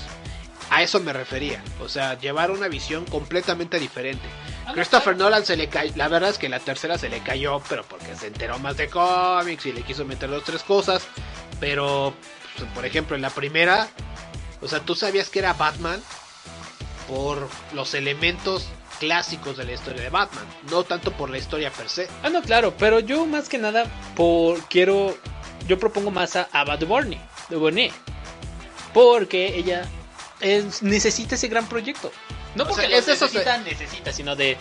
Speaker 5: A eso me refería, o sea, llevar una visión completamente diferente.
Speaker 6: Ah,
Speaker 5: Christopher. Nolan se le cayó, la verdad es que la tercera se le cayó, pero porque se enteró más de cómics y le quiso meter dos tres cosas, pero pues, por ejemplo en la primera, o sea, tú sabías que era Batman por los elementos clásicos de la historia de Batman, no tanto por la historia per se.
Speaker 6: Ah, no, claro, pero yo más que nada por quiero yo propongo más a Ava DuVernay, DuVernay porque ella es- necesita ese gran proyecto. No
Speaker 5: O
Speaker 6: porque
Speaker 5: sea,
Speaker 6: lo
Speaker 5: es eso,
Speaker 6: necesita, necesita, sino de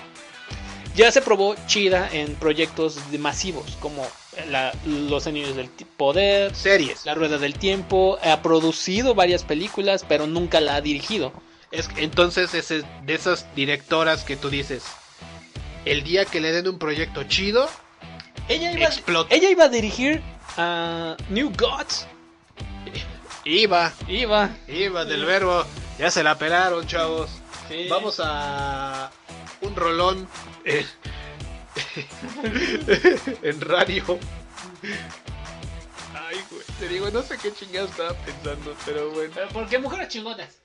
Speaker 6: ya se probó chida en proyectos masivos como la- Los Anillos del Poder,
Speaker 11: series,
Speaker 6: La Rueda del Tiempo, ha producido varias películas, pero nunca la ha dirigido.
Speaker 11: Es, entonces es de esas directoras que tú dices, el día que le den un proyecto chido,
Speaker 6: ella iba,
Speaker 11: explota.
Speaker 6: ella iba a dirigir a New Gods.
Speaker 11: Iba,
Speaker 6: iba,
Speaker 11: iba del verbo, ya se la pelaron, chavos.
Speaker 6: Sí.
Speaker 11: Vamos a un rolón en radio. Ay, güey, te digo, no sé qué chingada estaba pensando, pero bueno.
Speaker 6: ¿Por qué mujeres chingonas?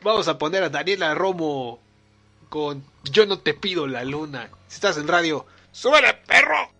Speaker 11: Vamos a poner a Daniela Romo con Yo no te pido la luna. Si estás en radio, ¡súbele, perro!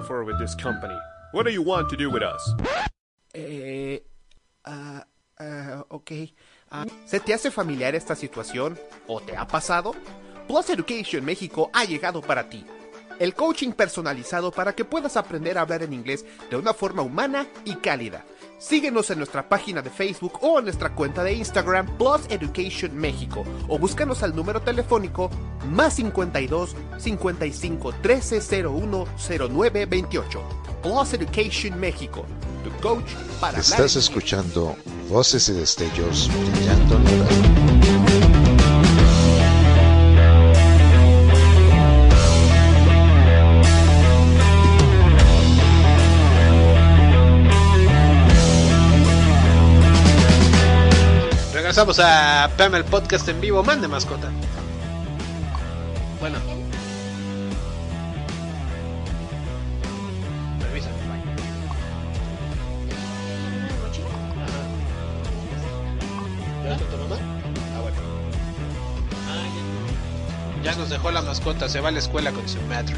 Speaker 12: Looking for with this company? What do you want to do with us?
Speaker 13: Eh, ah, ah. Ah, ¿Se te hace familiar esta situación o te ha pasado? Plus Education México ha llegado para ti. El coaching personalizado para que puedas aprender a hablar en inglés de una forma humana y cálida. Síguenos en nuestra página de Facebook o en nuestra cuenta de Instagram Plus Education México o búscanos al número telefónico más 52 55 13 01 09 28. Plus Education México, tu coach para
Speaker 14: Estás escuchando Voces y Destellos brillando en
Speaker 5: Regresamos a Pam el podcast en vivo. Mande mascota. Bueno. Permiso. ¿Ya con tu mamá? Ah, bueno. Ya nos dejó la mascota, se va a la escuela con su madre.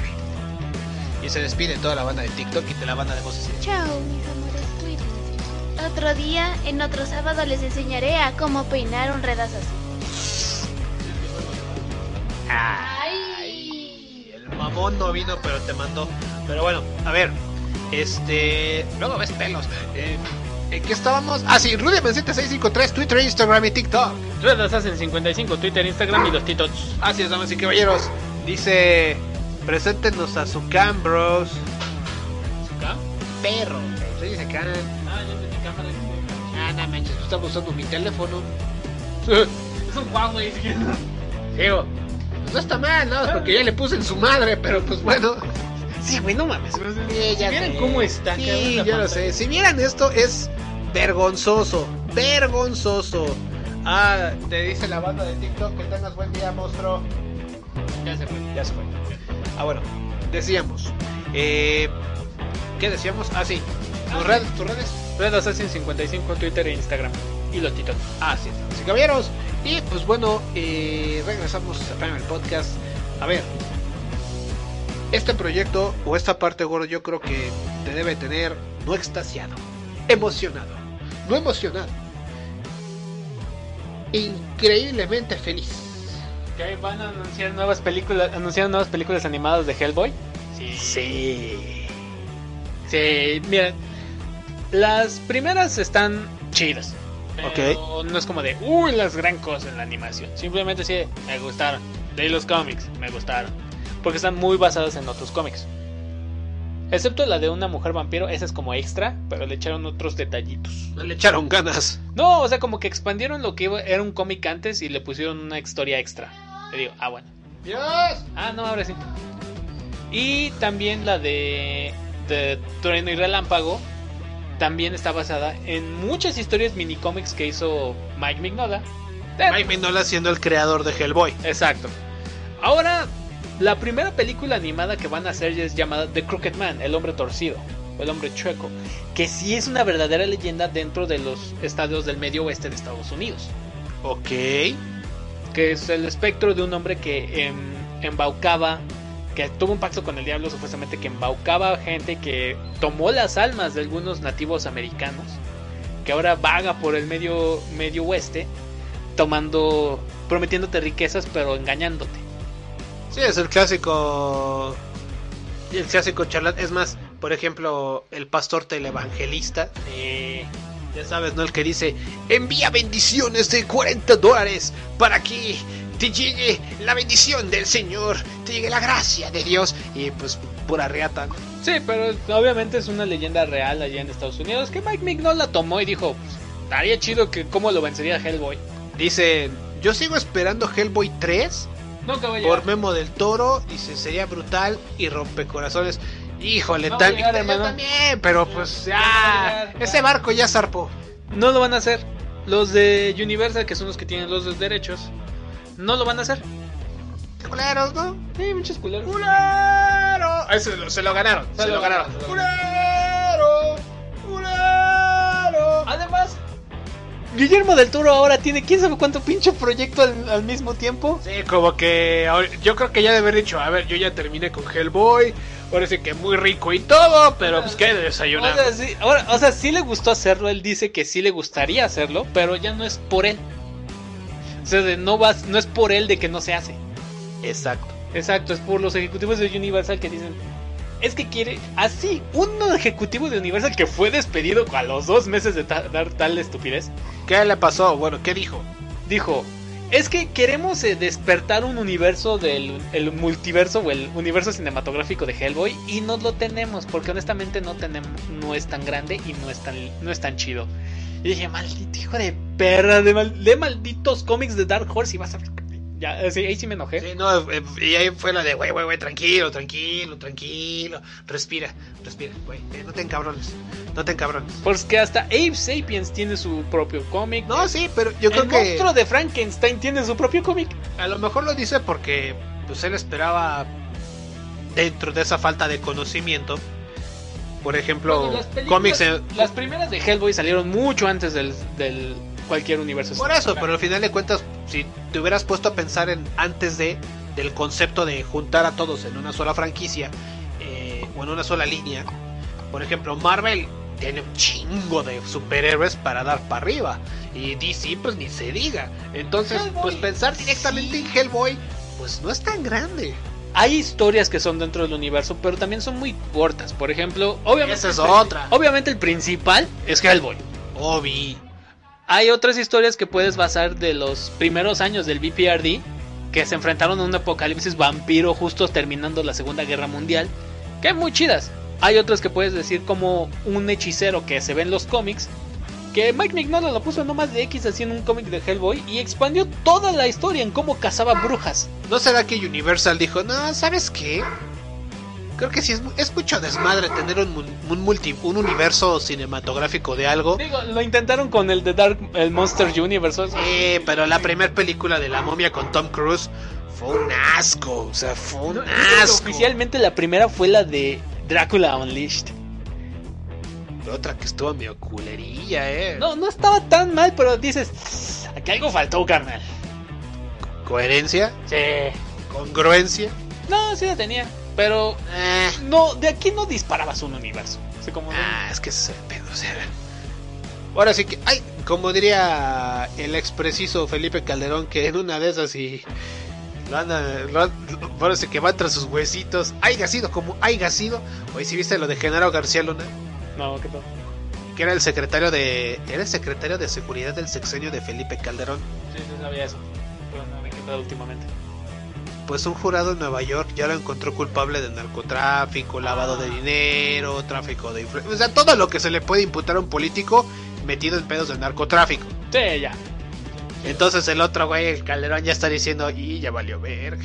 Speaker 5: Y se despide toda la banda de TikTok y de la banda de voces.
Speaker 7: Chao, mis amores. Otro día, en otro sábado, les enseñaré a cómo peinar un redazo así.
Speaker 5: Ay, el mamón no vino, pero te mandó. Pero bueno, a ver, este. Luego ves pelos. Eh, ¿En qué estábamos? Ah, sí, Rudyman7653, Twitter, Instagram y TikTok.
Speaker 6: Red Assassin 55, Twitter, Instagram y los titos.
Speaker 5: Así es, damas y caballeros. Dice: Preséntenos a su cam, bros.
Speaker 6: ¿Su cam?
Speaker 5: Perro. Se dice cam. Estás usando mi teléfono.
Speaker 6: Es un Huawei.
Speaker 5: Digo, pues no está mal, ¿no? Porque ya le puse en su madre, pero pues bueno.
Speaker 6: Sí, güey, no mames.
Speaker 5: Sí, ya
Speaker 6: ¿Vieron
Speaker 5: sé.
Speaker 6: cómo está?
Speaker 5: Sí, ya lo sé. Si vieran esto, es vergonzoso. Vergonzoso. Ah, te dice la banda de TikTok que tengas buen día, monstruo.
Speaker 6: Ya se fue.
Speaker 5: Ya se fue. Ah, bueno, decíamos. Eh, ¿Qué decíamos? Ah, sí. ¿Tus, red- tus redes?
Speaker 6: Red Assassin 55, Twitter e Instagram. Y los titos.
Speaker 5: Ah, sí, damas y caballeros. Y pues bueno, eh, regresamos a Primer Podcast. A ver, este proyecto o esta parte, gordo, yo creo que te debe tener no extasiado, emocionado, no emocionado, increíblemente feliz.
Speaker 6: Que van a anunciar nuevas películas, anunciar nuevas películas animadas de Hellboy.
Speaker 5: Sí. Sí.
Speaker 6: Sí, mira, las primeras están chidas. Pero no es como de, uy, las gran cosas en la animación. Simplemente sí, me gustaron. De los cómics, me gustaron. Porque están muy basadas en otros cómics. Excepto la de una mujer vampiro, esa es como extra, pero le echaron otros detallitos.
Speaker 5: Le echaron ganas.
Speaker 6: No, o sea, como que expandieron lo que era un cómic antes y le pusieron una historia extra. Le digo, ah, bueno.
Speaker 5: Dios.
Speaker 6: Ah, no, ahora sí. Y también la de, de Trueno y Relámpago. También está basada en muchas historias mini cómics que hizo Mike Mignola.
Speaker 5: Mike Mignola siendo el creador de Hellboy.
Speaker 6: Exacto. Ahora, la primera película animada que van a hacer es llamada The Crooked Man, el hombre torcido, o el hombre chueco, que sí es una verdadera leyenda dentro de los estados del medio oeste de Estados Unidos.
Speaker 5: Ok.
Speaker 6: Que es el espectro de un hombre que em, embaucaba, que tuvo un pacto con el diablo supuestamente, que embaucaba gente, que tomó las almas de algunos nativos americanos, que ahora vaga por el medio, medio oeste, tomando, prometiéndote riquezas pero engañándote.
Speaker 5: Sí, es el clásico. El clásico charlat. Es más, por ejemplo, el pastor televangelista. Eh, ya sabes, ¿no? El que dice: Envía bendiciones de 40 dólares para que te llegue la bendición del Señor, te llegue la gracia de Dios. Y pues, pura reata, ¿no?
Speaker 6: Sí, pero obviamente es una leyenda real allá en Estados Unidos que Mike Mignola tomó y dijo, estaría chido que cómo lo vencería Hellboy.
Speaker 5: Dice: Yo sigo esperando Hellboy 3
Speaker 6: Nunca va a
Speaker 5: por. Memo del Toro. Dice: Sería brutal y rompecorazones. Híjole,
Speaker 6: No hermano.
Speaker 5: también, pero pues ya. Ese barco ya zarpó.
Speaker 6: No lo van a hacer. Los de Universal, que son los que tienen los dos derechos, no lo van a hacer.
Speaker 5: Culeros, ¿no?
Speaker 6: Sí, muchos culeros.
Speaker 5: ¡Culero! Ah, se, lo, se lo ganaron, se, lo ganaron.
Speaker 6: se lo
Speaker 5: ¡Culero! ¡Culero!
Speaker 6: Además, Guillermo del Toro ahora tiene quién sabe cuánto pinche proyecto al, al mismo tiempo.
Speaker 5: Sí, como que yo creo que ya debe haber dicho, a ver, yo ya terminé con Hellboy, ahora sí que muy rico y todo, pero pues que hay de
Speaker 6: O
Speaker 5: desayunar.
Speaker 6: sea, sí, ahora, o sea, sí le gustó hacerlo, él dice que sí le gustaría hacerlo, pero ya no es por él. O sea, de no, vas, no es por él de que no se hace.
Speaker 5: Exacto.
Speaker 6: Exacto, es por los ejecutivos de Universal que dicen, es que quiere, así, un ejecutivo de Universal que fue despedido a los dos meses de ta- dar tal estupidez,
Speaker 5: ¿Qué le pasó? Bueno, ¿qué dijo?
Speaker 6: dijo, es que queremos eh, despertar un universo del el multiverso o el universo cinematográfico de Hellboy y no lo tenemos, porque honestamente no tenemos, no es tan grande y no es tan, no es tan chido. Y dije, maldito hijo de perra, de, mal- de malditos cómics de Dark Horse y vas a ver. Ya, eh, sí, ahí sí me enojé.
Speaker 5: Sí, no, eh, y ahí fue la de, güey, güey, güey, tranquilo, tranquilo, tranquilo. Respira, respira, güey. eh, no te encabrones, no te encabrones.
Speaker 6: Porque hasta Abe Sapiens tiene su propio cómic.
Speaker 5: No, sí, pero yo creo
Speaker 6: el
Speaker 5: que
Speaker 6: monstruo de Frankenstein tiene su propio cómic.
Speaker 5: a lo mejor lo dice porque pues él esperaba dentro de esa falta de conocimiento. Por ejemplo,
Speaker 6: Bueno, las
Speaker 5: cómics eh,
Speaker 6: Las primeras de Hellboy salieron mucho antes del, del cualquier universo.
Speaker 5: Por eso, pero al final de cuentas, si te hubieras puesto a pensar en antes de del concepto de juntar a todos en una sola franquicia eh, o en una sola línea, por ejemplo, Marvel tiene un chingo de superhéroes para dar para arriba y DC pues ni se diga. Entonces, pues pensar directamente en Hellboy pues no es tan grande.
Speaker 6: Hay historias que son dentro del universo, pero también son muy cortas. Por ejemplo, obviamente.
Speaker 5: Esa es
Speaker 6: el-
Speaker 5: otra.
Speaker 6: Obviamente el principal es Hellboy.
Speaker 5: Obi.
Speaker 6: Hay otras historias que puedes basar de los primeros años del BPRD, que se enfrentaron a un apocalipsis vampiro justo terminando la Segunda Guerra Mundial, que muy chidas. Hay otras que puedes decir como un hechicero que se ve en los cómics, que Mike Mignola lo puso nomás de X así en un cómic de Hellboy y expandió toda la historia en cómo cazaba brujas.
Speaker 5: ¿No será que Universal dijo, no, ¿sabes qué? Creo que sí es, mu- es mucho desmadre tener un, un multi, un universo cinematográfico de algo.
Speaker 6: Digo, lo intentaron con el de Dark, el Monster Universe.
Speaker 5: Sí, pero la primera película de la momia con Tom Cruise fue un asco. O sea, fue un asco.
Speaker 6: Oficialmente la primera fue la de Drácula Unleashed.
Speaker 5: Otra que estuvo medio culerilla, eh.
Speaker 6: No, no estaba tan mal, pero dices, aquí algo faltó, carnal.
Speaker 5: Coherencia,
Speaker 6: Sí.
Speaker 5: congruencia.
Speaker 6: No, sí la tenía. Pero
Speaker 5: Eh,
Speaker 6: no, de aquí no disparabas un universo. Como
Speaker 5: ah, es que ese es el pedo, o sea. Ahora sí que, ay, como diría el expreciso Felipe Calderón, que en una de esas y lo anda, lo, sí que va tras sus huesitos. Haiga sido como haiga sido. Hoy si viste lo de Genaro García Luna,
Speaker 6: No, ¿qué tal?
Speaker 5: que era el secretario de, era el secretario de seguridad del sexenio de Felipe Calderón.
Speaker 6: Sí, sí sabía eso. Pero no me he quedado últimamente.
Speaker 5: Pues un jurado en Nueva York ya lo encontró culpable de narcotráfico, lavado de dinero, tráfico de influencia. O sea, todo lo que se le puede imputar a un político metido en pedos de narcotráfico.
Speaker 6: Sí, ya.
Speaker 5: Entonces el otro güey, el Calderón, ya está diciendo, y ya valió verga.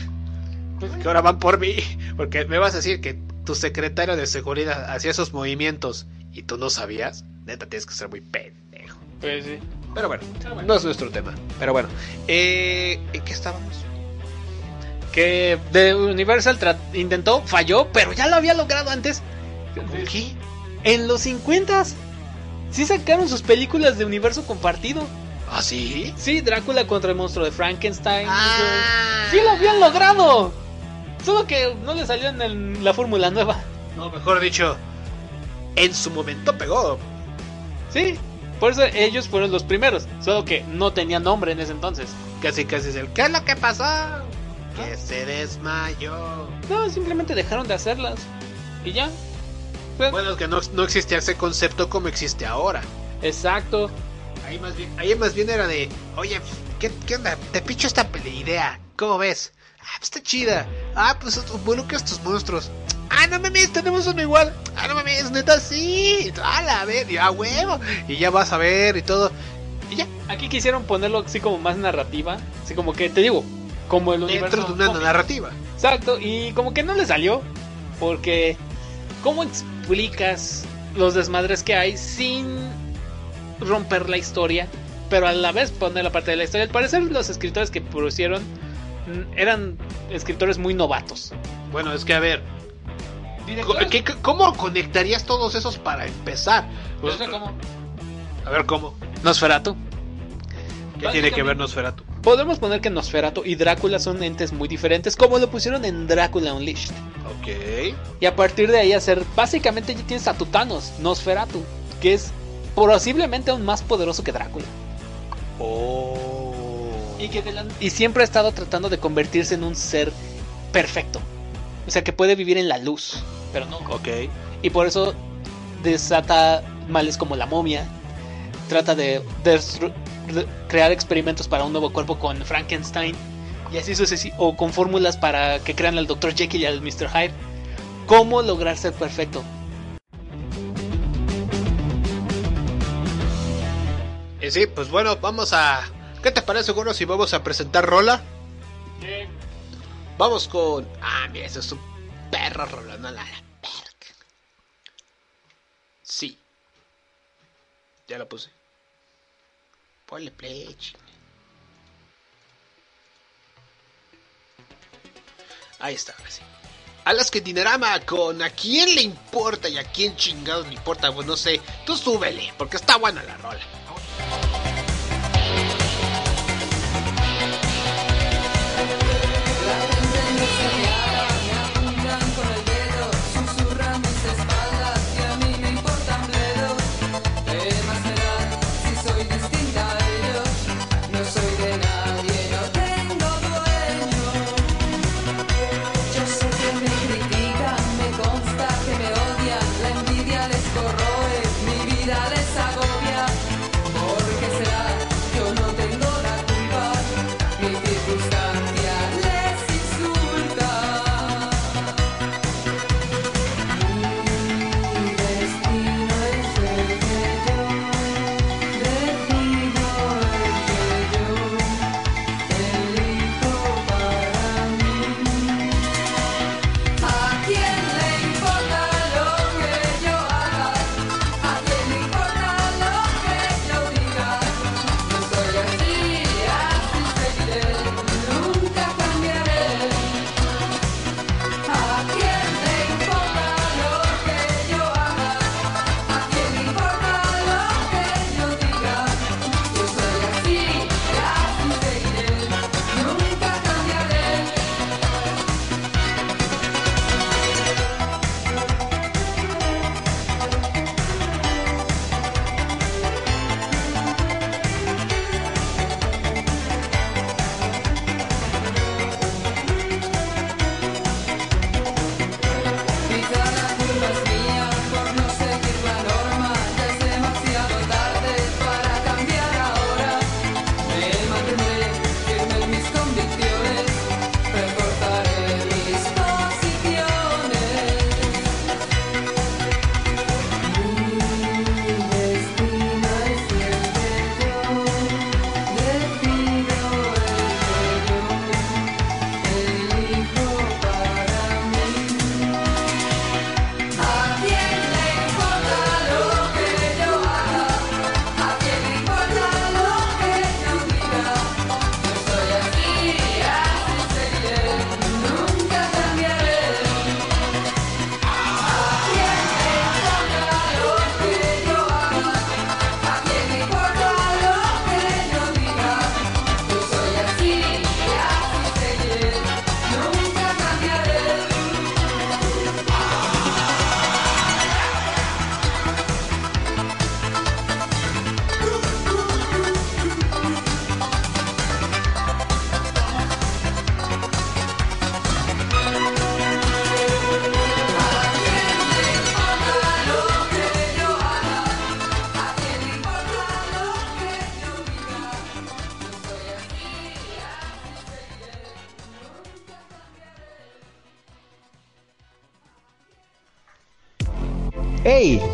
Speaker 5: Que ahora van por mí. Porque me vas a decir que tu secretario de seguridad hacía esos movimientos y tú no sabías. Neta, tienes que ser muy pendejo.
Speaker 6: Pues sí.
Speaker 5: Pero bueno, no es nuestro tema. Pero bueno, eh, ¿en qué estábamos?
Speaker 6: Que de Universal intentó, falló, pero ya lo había logrado antes.
Speaker 5: ¿Qué?
Speaker 6: En los 50 sí sacaron sus películas de universo compartido.
Speaker 5: ¿Ah, sí?
Speaker 6: Sí, Drácula contra el monstruo de Frankenstein.
Speaker 5: Ah.
Speaker 6: Sí lo habían logrado. Solo que no le salió en el- la fórmula nueva.
Speaker 5: No, mejor dicho, en su momento pegó.
Speaker 6: Sí, por eso ellos fueron los primeros. Solo que no tenían nombre en ese entonces.
Speaker 5: Casi, casi es el. ¿Qué es lo que pasó? Que se desmayó.
Speaker 6: No, simplemente dejaron de hacerlas. Y ya.
Speaker 5: Bueno, es que no, no existía ese concepto como existe ahora.
Speaker 6: Exacto.
Speaker 5: Ahí más bien, ahí más bien era de, oye, ¿qué, qué onda? Te picho esta idea. ¿Cómo ves? Ah, pues está chida. Ah, pues involucra estos monstruos. Ah, no mames, tenemos uno igual. Ah, no mames, neta, sí. A ver, y a huevo. Y ya vas a ver y todo. Y ya.
Speaker 6: Aquí quisieron ponerlo así como más narrativa. Así como que, te digo, como el universo.
Speaker 5: Dentro de una
Speaker 6: cómic.
Speaker 5: narrativa.
Speaker 6: Exacto, y como que no le salió. Porque, ¿cómo explicas los desmadres que hay sin romper la historia? Pero a la vez poner la parte de la historia. Al parecer, los escritores que pusieron mm, eran escritores muy novatos.
Speaker 5: Bueno, es que a ver. ¿qué- qué- ¿Cómo conectarías todos esos para empezar? Pues,
Speaker 6: No sé cómo.
Speaker 5: a ver, ¿cómo?
Speaker 6: Nosferatu.
Speaker 5: ¿Qué tiene que ver Nosferatu?
Speaker 6: Podemos poner que Nosferatu y Drácula son entes muy diferentes, como lo pusieron en Drácula Unleashed.
Speaker 5: Ok.
Speaker 6: Y a partir de ahí hacer, básicamente ya tienes a tu Thanos, Nosferatu, que es posiblemente aún más poderoso que Drácula.
Speaker 5: Oh.
Speaker 6: Y, que la- y siempre ha estado tratando de convertirse en un ser perfecto. O sea, que puede vivir en la luz. pero no.
Speaker 5: Ok.
Speaker 6: Y por eso desata males como la momia. Trata de, destru- de crear experimentos para un nuevo cuerpo con Frankenstein. Y así sucesivamente. O con fórmulas para que crean al Dr. Jekyll y al Mr. Hyde. ¿Cómo lograr ser perfecto?
Speaker 15: Y sí, pues bueno, vamos a. ¿Qué te parece, Gordo, si vamos a presentar Rola? Vamos con. Ah, mira, eso es un perro Rola, no la, la verga. Sí. Ya lo puse. Ponle play. Ahí está, ahora sí. Alaska Dinerama con a quién le importa y a quién chingados le importa, pues no sé. Tú súbele, porque está buena la rola.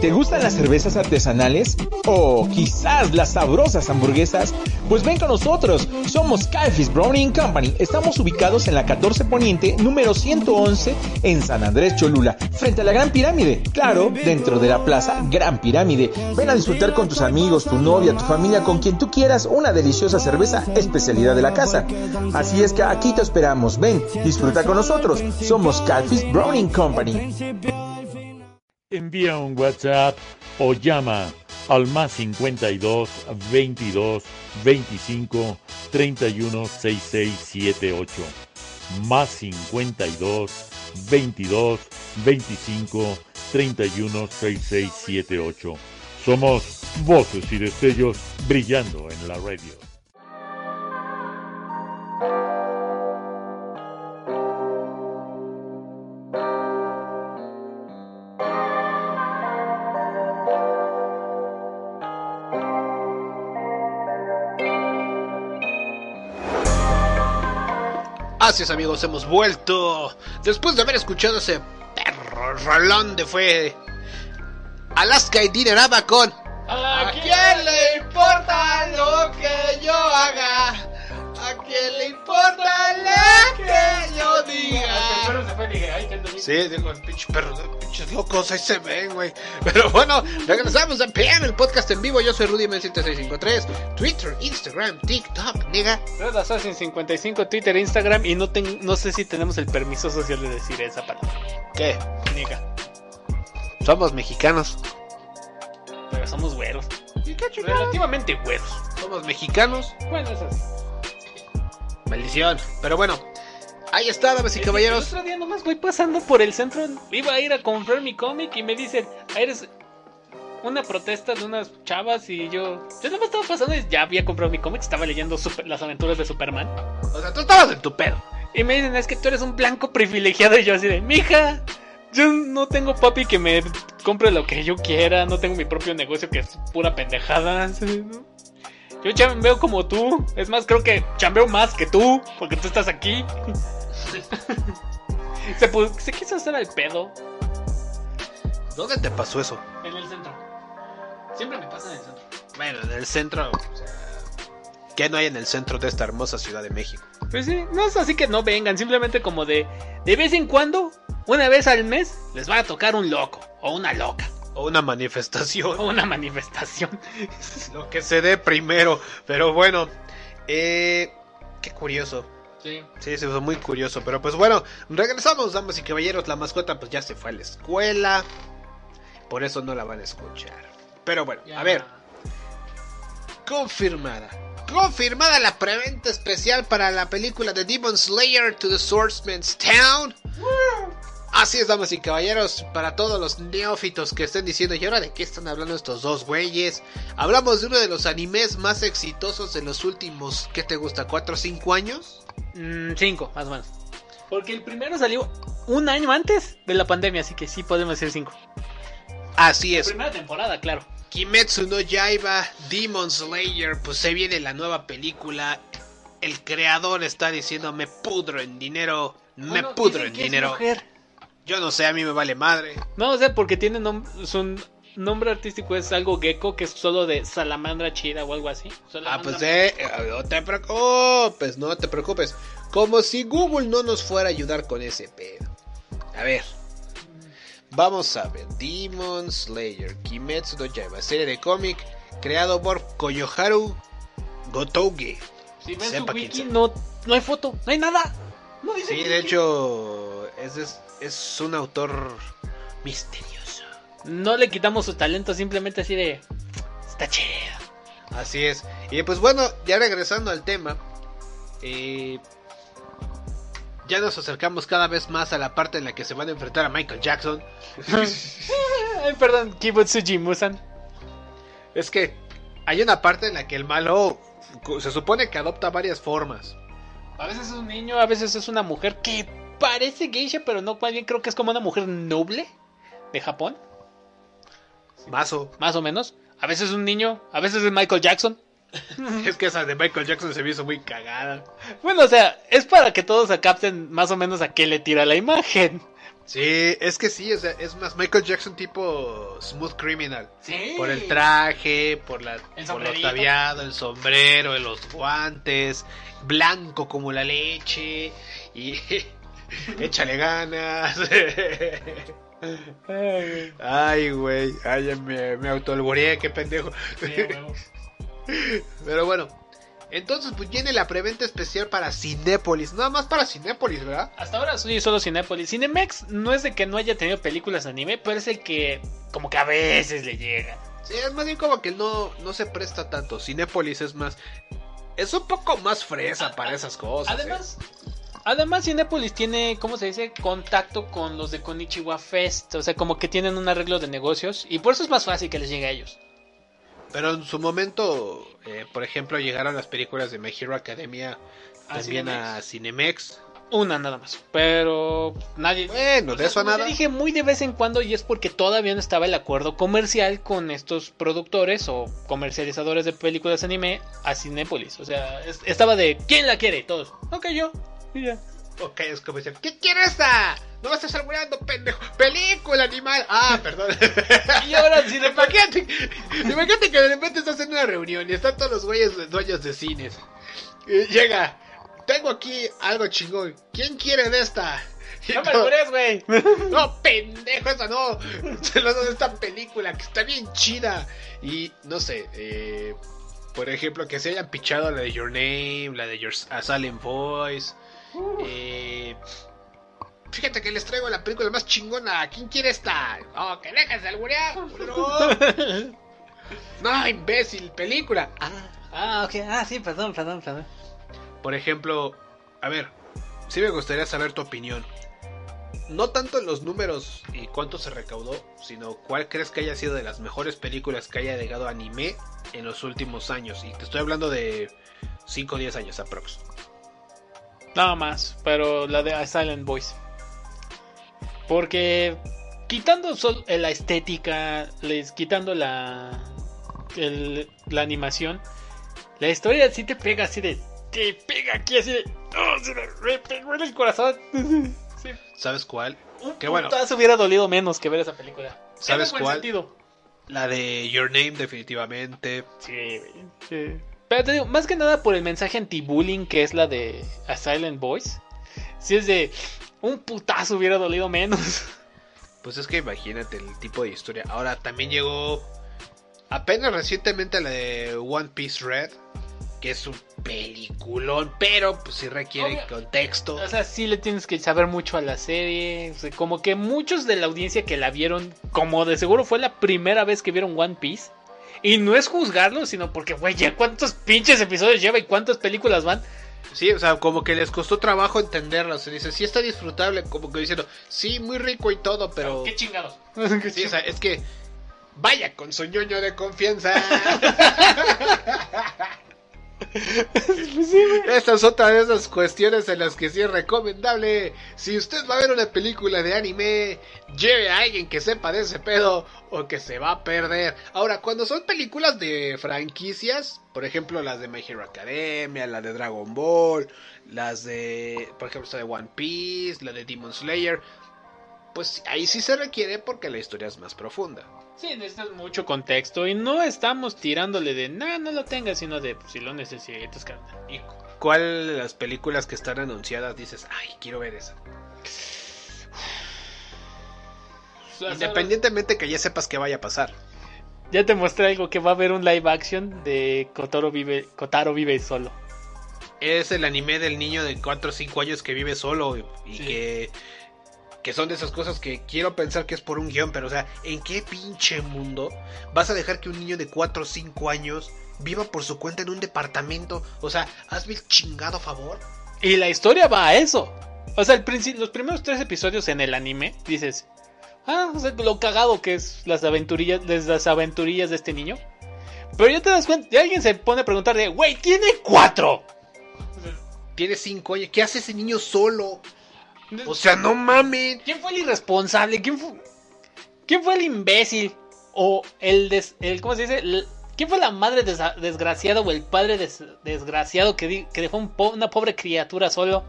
Speaker 9: ¿Te gustan las cervezas artesanales? ¿O quizás las sabrosas hamburguesas? Pues ven con nosotros, somos Calfis Browning Company. Estamos ubicados en la 14 Poniente, número 111, en San Andrés Cholula, frente a la Gran Pirámide. Claro, dentro de la plaza Gran Pirámide. Ven a disfrutar con tus amigos, tu novia, tu familia, con quien tú quieras, una deliciosa cerveza, especialidad de la casa. Así es que aquí te esperamos. Ven, disfruta con nosotros. Somos Calfis Browning Company.
Speaker 10: Envía un WhatsApp o llama al más 52 22 25 31 66 78. Más 52 22 25 31 66 78. Somos voces y destellos brillando en la radio.
Speaker 5: Así es amigos, hemos vuelto. Después de haber escuchado ese perro rolón de fue Alaska y Dineraba con ¿A quién le importa lo que yo haga? ¿A quién le importa lo que yo diga? Sí, digo, el pinche perro, pinches locos, ahí se ven, güey. Pero bueno, regresamos a PM, el podcast en vivo. Yo soy Rudy 7653 Twitter, Instagram, TikTok, nigga.
Speaker 6: Red Assassin 55, Twitter, Instagram y no, ten- no sé si tenemos el permiso social de decir esa palabra.
Speaker 5: ¿Qué?
Speaker 6: Niga.
Speaker 5: Somos mexicanos.
Speaker 6: Pero somos güeros. Relativamente güeros.
Speaker 5: Somos mexicanos.
Speaker 6: Bueno, eso es.
Speaker 5: Maldición. Pero bueno, ahí está, damas y caballeros.
Speaker 6: otro día nomás voy pasando por el centro. Iba a ir a comprar mi cómic y me dicen, "Ah, eres una protesta de unas chavas y yo... Yo nomás estaba pasando y ya había comprado mi cómic, estaba leyendo super- las aventuras de Superman.
Speaker 5: O sea, tú estabas en tu pedo.
Speaker 6: Y me dicen, es que tú eres un blanco privilegiado y yo así de, mija, yo no tengo papi que me compre lo que yo quiera, no tengo mi propio negocio que es pura pendejada. Yo chambeo como tú, es más, creo que chambeo más que tú, porque tú estás aquí. se, quiso hacer al pedo
Speaker 5: ¿Dónde te pasó eso?
Speaker 6: en el centro. Siempre me pasa en el centro.
Speaker 5: Bueno, en el centro. o sea, ¿Qué no hay en el centro de esta hermosa ciudad de México?
Speaker 6: Pues sí, no es así que no vengan, simplemente como de, de vez en cuando, una vez al mes, les va a tocar un loco o una loca.
Speaker 5: O una manifestación.
Speaker 6: O una manifestación.
Speaker 5: Lo que se dé primero. Pero bueno, eh, qué curioso.
Speaker 6: Sí.
Speaker 5: Sí, se fue muy curioso. Pero pues bueno, regresamos, damas y caballeros. La mascota pues ya se fue a la escuela. Por eso no la van a escuchar. Pero bueno, a ver. Confirmada. Confirmada la preventa especial para la película de Demon Slayer to the Swordsman's Town. Así es, damas y caballeros, para todos los neófitos que estén diciendo, ¿y ahora de qué están hablando estos dos güeyes? Hablamos de uno de los animes más exitosos de los últimos, ¿qué te gusta? ¿4 o 5 años?
Speaker 6: Mm, cinco, más o menos. Porque el primero salió un año antes de la pandemia, así que sí podemos decir cinco.
Speaker 5: Así es.
Speaker 6: Primera temporada, claro.
Speaker 5: Kimetsu no Yaiba, Demon Slayer, pues se viene la nueva película. El creador está diciendo me pudro en dinero, me
Speaker 6: Bueno,
Speaker 5: pudro
Speaker 6: dicen
Speaker 5: en
Speaker 6: que es
Speaker 5: dinero.
Speaker 6: mujer.
Speaker 5: Yo no sé, a mí me vale madre.
Speaker 6: No, o sea, porque tiene nom- su nombre artístico es algo gecko, que es solo de salamandra chida o algo así.
Speaker 5: Ah, pues eh, eh, no te preocupes, no te preocupes. Como si Google no nos fuera a ayudar con ese pedo. A ver. Vamos a ver. Demon Slayer, Kimetsu no Yaiba, serie de cómic creado por Koyoharu Gotouge.
Speaker 6: Si ves su
Speaker 5: Sepa quién
Speaker 6: wiki, no, no hay foto, no hay nada. No dice
Speaker 5: Sí, de hecho, es, es, es un autor misterioso.
Speaker 6: No le quitamos su talento, simplemente así de. Está chido.
Speaker 5: Así es. Y pues bueno, ya regresando al tema, eh, ya nos acercamos cada vez más a la parte en la que se van a enfrentar a Michael Jackson.
Speaker 6: Ay, perdón, Kibutsuji Musan.
Speaker 5: Es que hay una parte en la que el malo se supone que adopta varias formas.
Speaker 6: A veces es un niño, a veces es una mujer que parece geisha, pero no, más bien creo que es como una mujer noble de Japón,
Speaker 5: Mazo.
Speaker 6: más o menos. A veces es un niño, a veces es Michael Jackson.
Speaker 5: Es que esa de Michael Jackson se me hizo muy cagada.
Speaker 6: Bueno, o sea, es para que todos se capten más o menos a qué le tira la imagen.
Speaker 5: Sí, es que sí, o sea, es más Michael Jackson tipo Smooth Criminal.
Speaker 6: Sí.
Speaker 5: Por el traje, por la
Speaker 6: El
Speaker 5: por lo el sombrero, los guantes, blanco como la leche y échale ganas. Ay, güey, ay, me, me autoalboreé, qué pendejo. Pero bueno, entonces pues viene la preventa especial para Cinépolis, nada más para Cinépolis, ¿verdad?
Speaker 6: Hasta ahora soy solo Cinepolis. Cinemex no es de que no haya tenido películas de anime, pero es el que como que a veces le llega.
Speaker 5: Sí, es más bien como que no, no se presta tanto. Cinépolis es más. Es un poco más fresa para esas cosas.
Speaker 6: Además,
Speaker 5: ¿eh?
Speaker 6: Además Cinepolis tiene, ¿cómo se dice? Contacto con los de Konichiwa Fest. O sea, como que tienen un arreglo de negocios y por eso es más fácil que les llegue a ellos.
Speaker 5: Pero en su momento, eh, por ejemplo, llegaron las películas de My Hero Academia
Speaker 6: ¿A
Speaker 5: también
Speaker 6: Cinemex?
Speaker 5: a Cinemex.
Speaker 6: Una nada más. Pero nadie.
Speaker 5: Bueno, de eso a nada.
Speaker 6: dije muy de vez en cuando y es porque todavía no estaba el acuerdo comercial con estos productores o comercializadores de películas anime a Cinépolis. O sea, es- estaba de ¿quién la quiere? Todos. Ok, yo. Y ya.
Speaker 5: Ok, es como decir, ¿qué quieres esta? No me estás albureando, pendejo. Película, animal. Ah, perdón.
Speaker 6: Y ahora sí, de
Speaker 5: imagínate, imagínate que de repente estás en una reunión y están todos los güeyes dueños de cines. Y llega, tengo aquí algo chingón. ¿Quién quiere de esta? Y
Speaker 6: No me albures, güey.
Speaker 5: No, pendejo, esa no. Se lo de esta película que está bien chida. Y no sé, eh, por ejemplo, que se hayan pichado la de Your Name, la de Your A Silent Voice. Eh, fíjate que les traigo la película más chingona. ¿Quién quiere esta? Oh, que dejes de alburear. No, imbécil, película. Ah,
Speaker 6: Ah, ok. Ah, sí, perdón, perdón, perdón.
Speaker 5: por ejemplo, a ver, sí me gustaría saber tu opinión. No tanto en los números y cuánto se recaudó, sino cuál crees que haya sido de las mejores películas que haya llegado anime en los últimos años. Y te estoy hablando de 5 o 10 años aprox.
Speaker 6: Nada más, pero la de Silent Voice. Porque quitando sol- la estética, les quitando la el- la animación, la historia sí te pega así de te pega aquí así de oh, se me pegó en el corazón. Sí.
Speaker 5: ¿Sabes cuál? Que bueno,
Speaker 6: Putazo hubiera dolido menos que ver esa película.
Speaker 5: ¿Sabes
Speaker 6: un
Speaker 5: cuál?
Speaker 6: sentido.
Speaker 5: la de Your Name definitivamente.
Speaker 6: Sí, sí. Pero te digo, más que nada por el mensaje anti-bullying que es la de A Silent Voice. Si es de un putazo hubiera dolido menos.
Speaker 5: Pues es que imagínate el tipo de historia. Ahora también llegó apenas recientemente la de One Piece Red, que es un peliculón, pero pues sí requiere
Speaker 6: Obvio.
Speaker 5: contexto.
Speaker 6: O sea, sí le tienes que saber mucho a la serie. O sea, como que muchos de la audiencia que la vieron, como de seguro fue la primera vez que vieron One Piece. Y no es juzgarlo, sino porque, güey, ya cuántos pinches episodios lleva y cuántas películas van.
Speaker 5: Sí, o sea, como que les costó trabajo entenderlo. Se dice, sí está disfrutable, como que diciendo, sí, muy rico y todo, pero...
Speaker 6: Qué chingados.
Speaker 5: Sí, o sea, es que vaya con su ñoño de confianza. Esta es otra de esas cuestiones en las que sí es recomendable. Si usted va a ver una película de anime, lleve a alguien que sepa de ese pedo o que se va a perder. Ahora, cuando son películas de franquicias, por ejemplo las de My Hero Academia, la de Dragon Ball, las de, por ejemplo, esta de One Piece, la de Demon Slayer, pues ahí sí se requiere porque la historia es más profunda.
Speaker 6: Sí, necesitas mucho contexto y no estamos tirándole de, no, no lo tengas, sino de, pues, si lo necesitas, carnal.
Speaker 5: ¿Y cuál de las películas que están anunciadas dices, ay, quiero ver esa? Independientemente que ya sepas que vaya a pasar.
Speaker 6: Ya te mostré algo que va a haber un live action de Kotaro vive, Kotaro vive solo.
Speaker 5: Es el anime del niño de 4 o 5 años que vive solo y, y que, que son de esas cosas que quiero pensar que es por un guion, pero o sea, ¿en qué pinche mundo vas a dejar que un niño de 4 o 5 años viva por su cuenta en un departamento? O sea, hazme el chingado favor.
Speaker 6: Y la historia va a eso. O sea, el los primeros tres episodios en el anime, dices, ah, o sea, lo cagado que es las aventurillas, de las aventurillas de este niño. Pero ya te das cuenta, y alguien se pone a preguntar de, güey, tiene cuatro.
Speaker 5: Tiene 5 años, ¿qué hace ese niño solo? O sea, no mamen.
Speaker 6: ¿Quién fue el irresponsable? ¿Quién fue, quién fue el imbécil? O el, des- el ¿cómo se dice? El- ¿Quién fue la madre desgraciada o el padre des- desgraciado que, di- que dejó un po- una pobre criatura solo?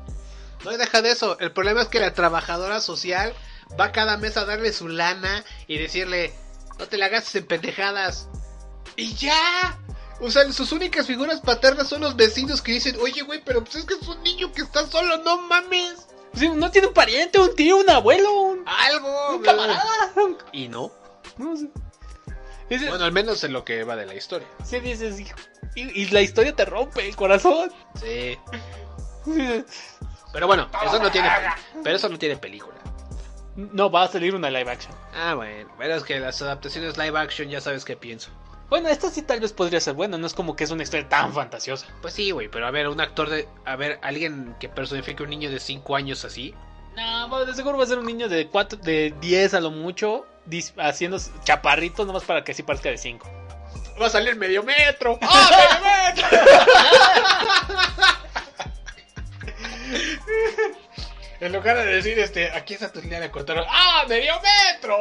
Speaker 5: No deja de eso. El problema es que la trabajadora social va cada mes a darle su lana y decirle, no te la gastes en pendejadas. Y ya. O sea, sus únicas figuras paternas son los vecinos que dicen, oye, güey, pero pues es que es un niño que está solo, no mames.
Speaker 6: Sí, no tiene un pariente, un tío, un abuelo, un,
Speaker 5: Algo.
Speaker 6: un camarada.
Speaker 5: Y no.
Speaker 6: No sé. Dices-
Speaker 5: Bueno, al menos en lo que va de la historia.
Speaker 6: Sí, dices, hijo, y, y la historia te rompe el corazón.
Speaker 5: Sí. Pero bueno, eso no tiene, pero eso no tiene película.
Speaker 6: No, va a salir una live action.
Speaker 5: Ah, bueno, pero es que las adaptaciones live action ya sabes qué pienso.
Speaker 6: Bueno, esta sí tal vez podría ser buena, no es como que es una historia tan fantasiosa.
Speaker 5: Pues sí, güey, pero a ver, un actor de. A ver, alguien que personifique a un niño de 5 años así.
Speaker 6: No, bueno, de seguro va a ser un niño de cuatro, de 10 a lo mucho, dis- haciendo chaparritos nomás para que así parezca de 5.
Speaker 5: Va a salir medio metro. ¡Ah, medio metro! En lugar de decir, este, aquí está tu línea de control. ¡Ah, medio metro!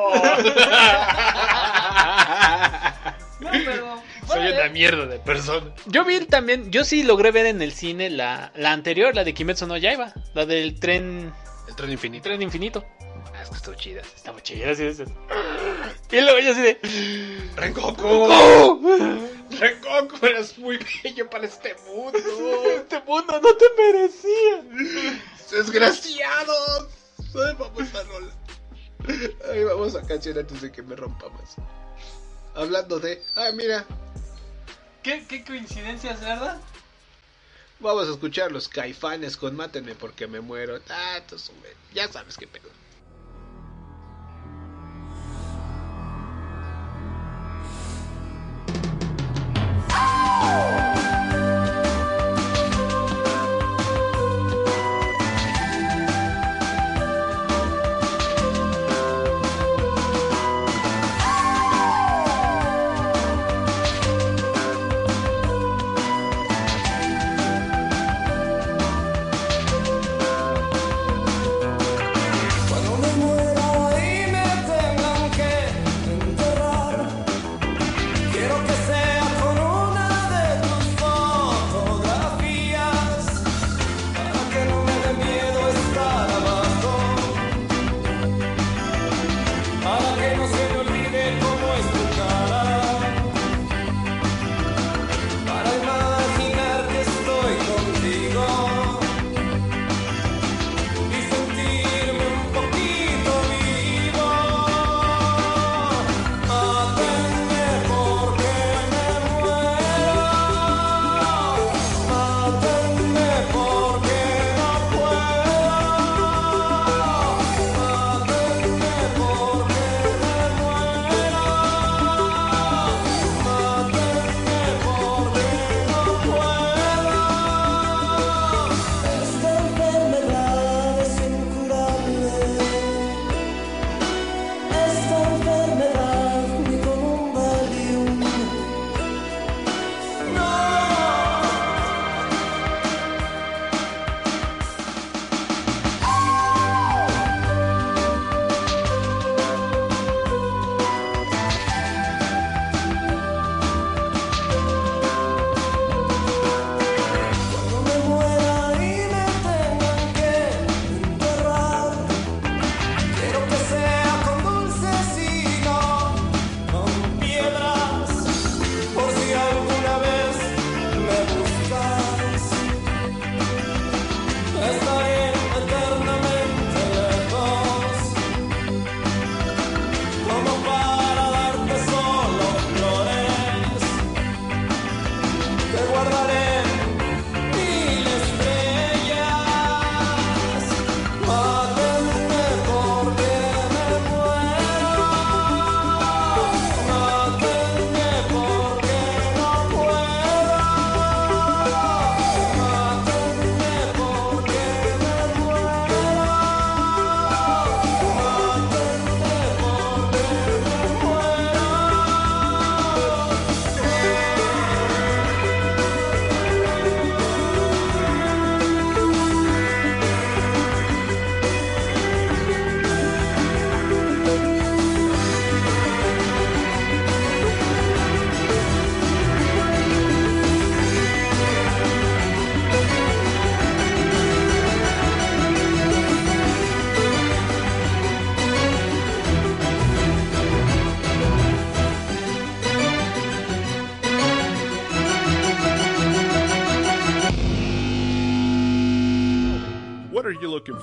Speaker 6: No, pero
Speaker 4: Soy una mierda de persona.
Speaker 6: Yo vi también, yo sí logré ver en el cine la, la anterior, la de Kimetsu no Yaiba, la del tren,
Speaker 4: El tren infinito.
Speaker 6: tren infinito.
Speaker 4: Ah, es que estuvo chida.
Speaker 6: Estaba chida, sí, sí. Y luego yo así de,
Speaker 4: ¡Rengoku! ¡Rengoku! Eres muy bello para este mundo.
Speaker 6: este mundo no te merecía.
Speaker 4: ¡Desgraciados! Ay, vamos a rola. Ay, vamos a canción antes de que me rompa más. Hablando de. Ah, mira.
Speaker 6: ¿Qué, qué coincidencias, verdad?
Speaker 4: Vamos a escuchar los caifanes con Mátenme porque me muero. Ah, entonces, ya sabes qué pedo.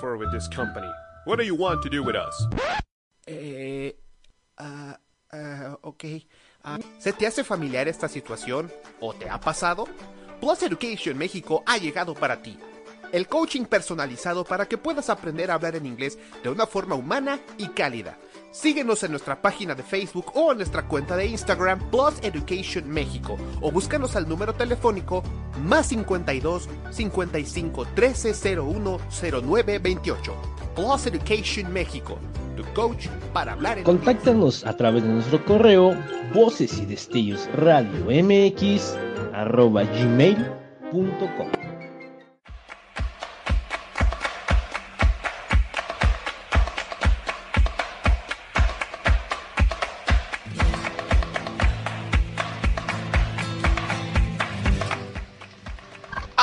Speaker 12: For? What do you want to do with us?
Speaker 13: Eh, ah, ah. Ah, ¿Se te hace familiar esta situación o te ha pasado? Plus Education México ha llegado para ti. El coaching personalizado para que puedas aprender a hablar en inglés de una forma humana y cálida. Síguenos en nuestra página de Facebook o en nuestra cuenta de Instagram Plus Education México o búscanos al número telefónico más 52 55 13 01 09 28. Plus Education México, tu coach para hablar en
Speaker 16: Contáctanos a través de nuestro correo voces y destellos radio mx arroba gmail.com.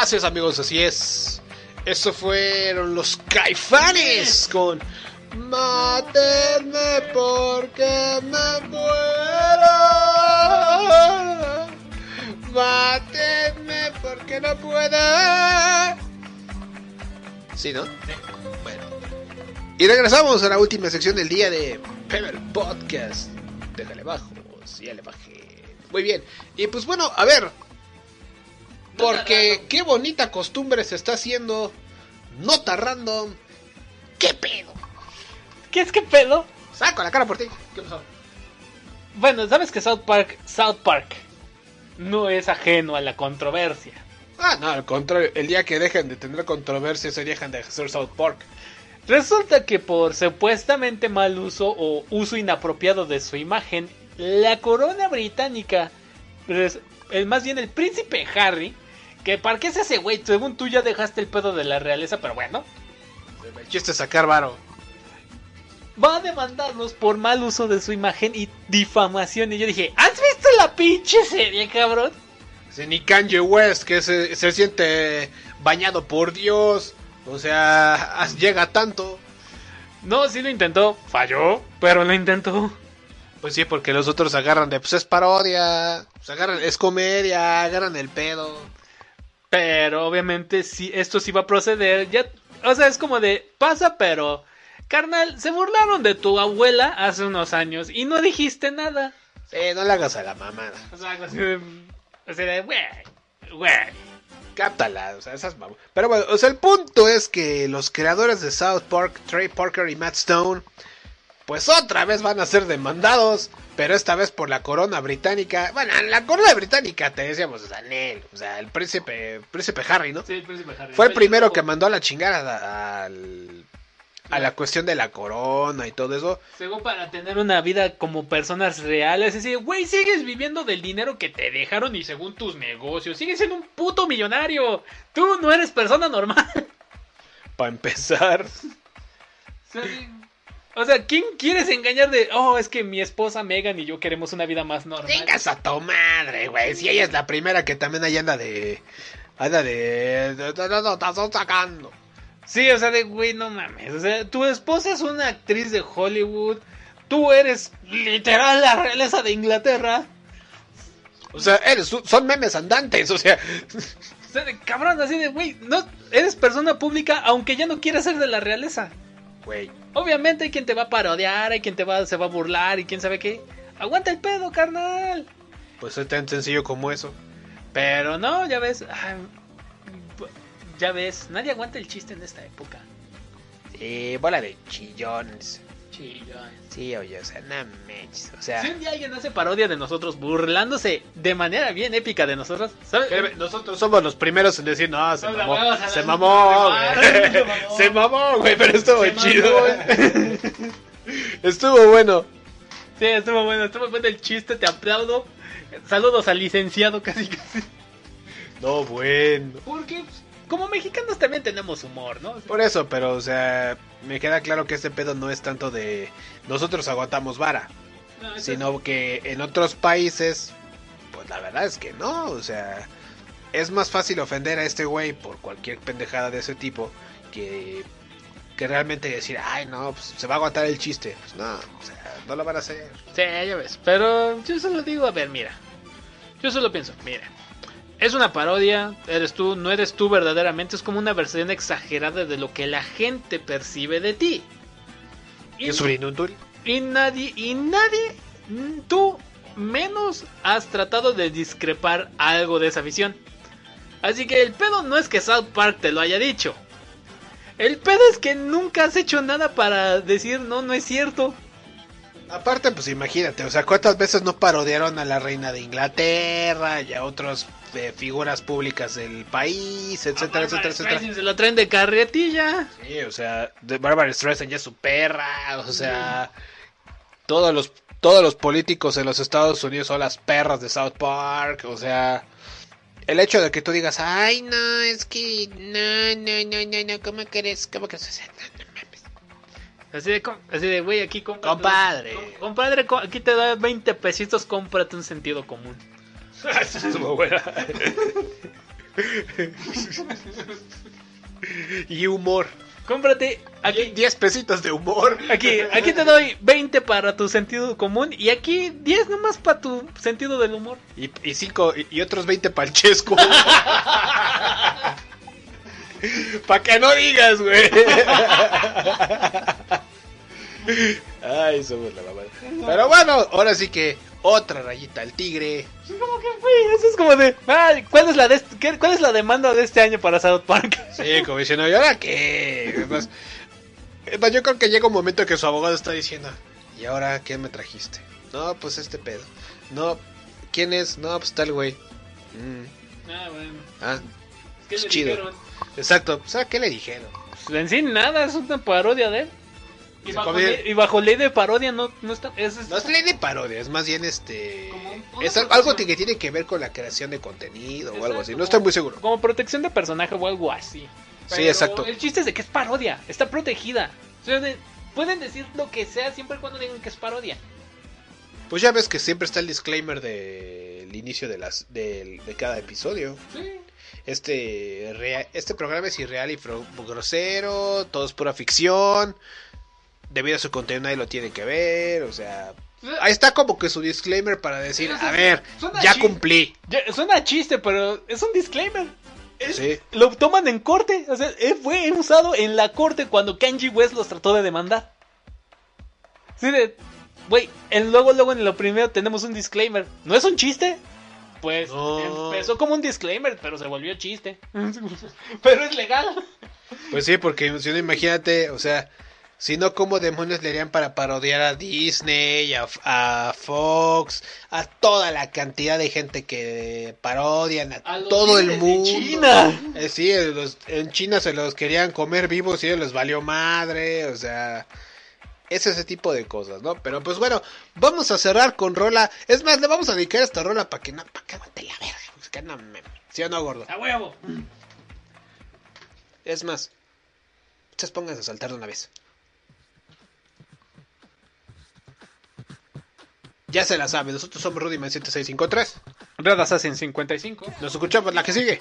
Speaker 5: Gracias amigos, así es. Eso fueron los caifanes con Mátenme porque me muero. Mátenme porque no puedo. ¿Sí, no? Bueno. Y regresamos a la última sección del día de Pebble Podcast. Déjale bajo, si ya le bajé. Muy bien. Y pues bueno, a ver. Porque qué bonita costumbre se está haciendo. Nota random. ¿Qué pedo?
Speaker 6: ¿Qué es que pedo?
Speaker 5: Saco la cara por ti. ¿Qué pasó?
Speaker 6: Bueno, sabes que South Park, South Park no es ajeno a la controversia.
Speaker 5: Ah, no, al contrario. El día que dejen de tener controversia, se dejan de hacer South Park.
Speaker 6: Resulta que por supuestamente mal uso o uso inapropiado de su imagen, la corona británica, el, más bien el príncipe Harry, que para qué es ese güey, según tú ya dejaste el pedo de la realeza, pero bueno,
Speaker 5: El chiste es sacar varo.
Speaker 6: va a demandarlos por mal uso de su imagen y difamación. Y yo dije, ¿has visto la pinche serie, cabrón?
Speaker 5: Si ni Kanye West, que se, se siente bañado por Dios. O sea, llega tanto.
Speaker 6: No, sí lo intentó, falló, pero lo intentó.
Speaker 5: Pues sí, porque los otros agarran de, pues es parodia. Pues agarran, es comedia, agarran el pedo.
Speaker 6: Pero obviamente si esto sí va a proceder, ya, o sea, es como de pasa, pero carnal, se burlaron de tu abuela hace unos años y no dijiste nada.
Speaker 5: Sí, no le hagas a la mamada.
Speaker 6: O sea, así de, o sea, de, güey, güey.
Speaker 5: Cáptala, o sea, esas mam- Pero bueno, o sea, el punto es que los creadores de South Park, Trey Parker y Matt Stone, pues otra vez van a ser demandados, pero esta vez por la corona británica. Bueno, la corona británica te decíamos, o sea, Nel, o sea, el príncipe, príncipe Harry, ¿no?
Speaker 6: Sí, el príncipe Harry.
Speaker 5: Fue el primero que mandó a la chingada a, al- a la cuestión de la corona y todo eso.
Speaker 6: Según para tener una vida como personas reales, es decir, güey, sigues viviendo del dinero que te dejaron y según tus negocios, sigues siendo un puto millonario. Tú no eres persona normal.
Speaker 5: Para empezar.
Speaker 6: O sea, sí. O sea, ¿quién quieres engañar de, oh, es que mi esposa Megan y yo queremos una vida más normal?
Speaker 5: Vengas a tu madre, güey. Si ella es la primera que también ahí anda de. Anda de. de- de- sacando.
Speaker 6: Sí, o sea, de güey, no mames. O sea, tu esposa es una actriz de Hollywood. Tú eres literal la realeza de Inglaterra.
Speaker 5: O sea, eres, son memes andantes, o sea.
Speaker 6: O sea, de cabrón, así de güey, no, eres persona pública aunque ya no quieras ser de la realeza.
Speaker 5: Güey.
Speaker 6: Obviamente hay quien te va a parodiar, hay quien te va, se va a burlar y quién sabe qué. Aguanta el pedo, carnal.
Speaker 5: Pues es tan sencillo como eso.
Speaker 6: Pero no, ya ves. ay, ya ves, nadie aguanta el chiste en esta época.
Speaker 5: Sí, bola de chillones.
Speaker 6: Chillón.
Speaker 5: Sí, oye, o sea, no manches. O sea.
Speaker 6: Si un día alguien hace parodia de nosotros, burlándose de manera bien épica de nosotros, ¿sabes?
Speaker 5: que Nosotros somos los primeros en decir, no, se
Speaker 6: No,
Speaker 5: mamó,
Speaker 6: la
Speaker 5: se mamó,
Speaker 6: se
Speaker 5: güey.
Speaker 6: mamó.
Speaker 5: Se mamó, güey, pero estuvo
Speaker 6: Se
Speaker 5: chido. Estuvo bueno.
Speaker 6: Sí, estuvo bueno, estuvo bueno el chiste, te aplaudo. Saludos al licenciado casi casi.
Speaker 5: No, bueno.
Speaker 6: Porque como mexicanos también tenemos humor, ¿no?
Speaker 5: Por eso, pero, o sea, me queda claro que este pedo no es tanto de nosotros aguantamos vara,
Speaker 6: No, eso
Speaker 5: sino que en otros países, pues la verdad es que no, o sea, es más fácil ofender a este güey por cualquier pendejada de ese tipo que, que realmente decir, ay, no, pues se va a aguantar el chiste. Pues no, o sea, no lo van a hacer.
Speaker 6: Sí, ya ves. Pero yo solo digo, a ver, mira. Yo solo pienso, mira. Es una parodia, eres tú, no eres tú verdaderamente, es como una versión exagerada de lo que la gente percibe de ti. Y,
Speaker 5: ¿Es un
Speaker 6: y nadie, y nadie, tú menos has tratado de discrepar algo de esa visión. Así que el pedo no es que South Park te lo haya dicho. El pedo es que nunca has hecho nada para decir no, no es cierto.
Speaker 5: Aparte, pues imagínate, o sea, ¿cuántas veces no parodiaron a la reina de Inglaterra y a otras eh, figuras públicas del país, etcétera, etcétera, etcétera?
Speaker 6: Streisand se lo traen de carretilla.
Speaker 5: Sí, o sea, de Barbara Streisand ya es su perra, o sea, todos los todos los políticos en los Estados Unidos son las perras de South Park, o sea, el hecho de que tú digas, ay, no, es que no, no, no, no, no, ¿cómo crees? ¿Cómo crees? O sea, no, no mames.
Speaker 6: Así de, así de, güey, aquí compra-
Speaker 5: Compadre.
Speaker 6: com- compadre, co- aquí te da 20 pesitos, cómprate un sentido común.
Speaker 5: Estuvo buena. y humor.
Speaker 6: Cómprate aquí
Speaker 5: 10 pesitos de humor.
Speaker 6: Aquí, aquí te doy 20 para tu sentido común y aquí 10 nomás para tu sentido del humor.
Speaker 5: Y, y, cinco, y, y otros 20 para el chesco. para que no digas, güey. Ay, somos la mamada. Pero bueno, ahora sí que otra rayita al tigre.
Speaker 6: ¿Cómo que fue? Eso es como de. Ay, ¿cuál, es la de qué- ¿Cuál es la demanda de este año para South Park?
Speaker 5: Sí, como diciendo, ¿y ahora qué? Además, yo creo que llega un momento que su abogado está diciendo, ¿y ahora qué me trajiste? No, pues este pedo. No, ¿quién es? No, pues tal güey. Mm,
Speaker 6: Ah, bueno.
Speaker 5: ah,
Speaker 6: ¿Qué
Speaker 5: es
Speaker 6: le
Speaker 5: chido.
Speaker 6: dijeron?
Speaker 5: Exacto, o sea, ¿qué le dijeron?
Speaker 6: Pues en sí, nada, es una parodia de él. Y bajo, ley, y bajo ley de parodia no, no está. Es, es-
Speaker 5: No es ley de parodia, es más bien este. Es al- algo que tiene que ver con la creación de contenido o algo así. No estoy muy seguro.
Speaker 6: Como protección de personaje o algo así.
Speaker 5: Sí, exacto.
Speaker 6: El chiste es de que es parodia, está protegida. O sea, de- pueden decir lo que sea siempre y cuando digan que es parodia.
Speaker 5: Pues ya ves que siempre está el disclaimer del inicio de las del- de cada episodio.
Speaker 6: Sí.
Speaker 5: Este este programa es irreal y grosero, todo es pura ficción. Debido a su contenido nadie lo tiene que ver, o sea, ahí está como que su disclaimer para decir, a ver,
Speaker 6: Suena
Speaker 5: ya cumplí.
Speaker 6: Ya, suena chiste, pero es un disclaimer.
Speaker 5: Sí.
Speaker 6: Lo toman en corte. O sea, eh, fue usado en la corte cuando Kenji West los trató de demandar. Sí, de. Güey, luego, luego en lo primero tenemos un disclaimer. ¿No es un chiste? Pues empezó como un disclaimer, pero se volvió chiste. pero es legal.
Speaker 5: Pues sí, porque si no imagínate, o sea, si no, ¿cómo demonios le harían para parodiar a Disney, a, a Fox, a toda la cantidad de gente que parodian, a, todo el mundo?
Speaker 6: China.
Speaker 5: Eh, sí, los- en China se los querían comer vivos y ellos les valió madre, o sea, es ese tipo de cosas, ¿no? Pero pues bueno, vamos a cerrar con Rola. Es más, le vamos a dedicar esta Rola para que no, para que aguante la verga. pues, que no me- ¿Sí o no, gordo?
Speaker 6: A huevo.
Speaker 5: Es más, ustedes pónganse a saltar de una vez. Ya se la saben, nosotros somos Rudyman 7653.
Speaker 6: Red Assassin 55.
Speaker 5: Nos escuchamos la que sigue.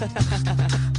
Speaker 3: ha
Speaker 4: ha ha ha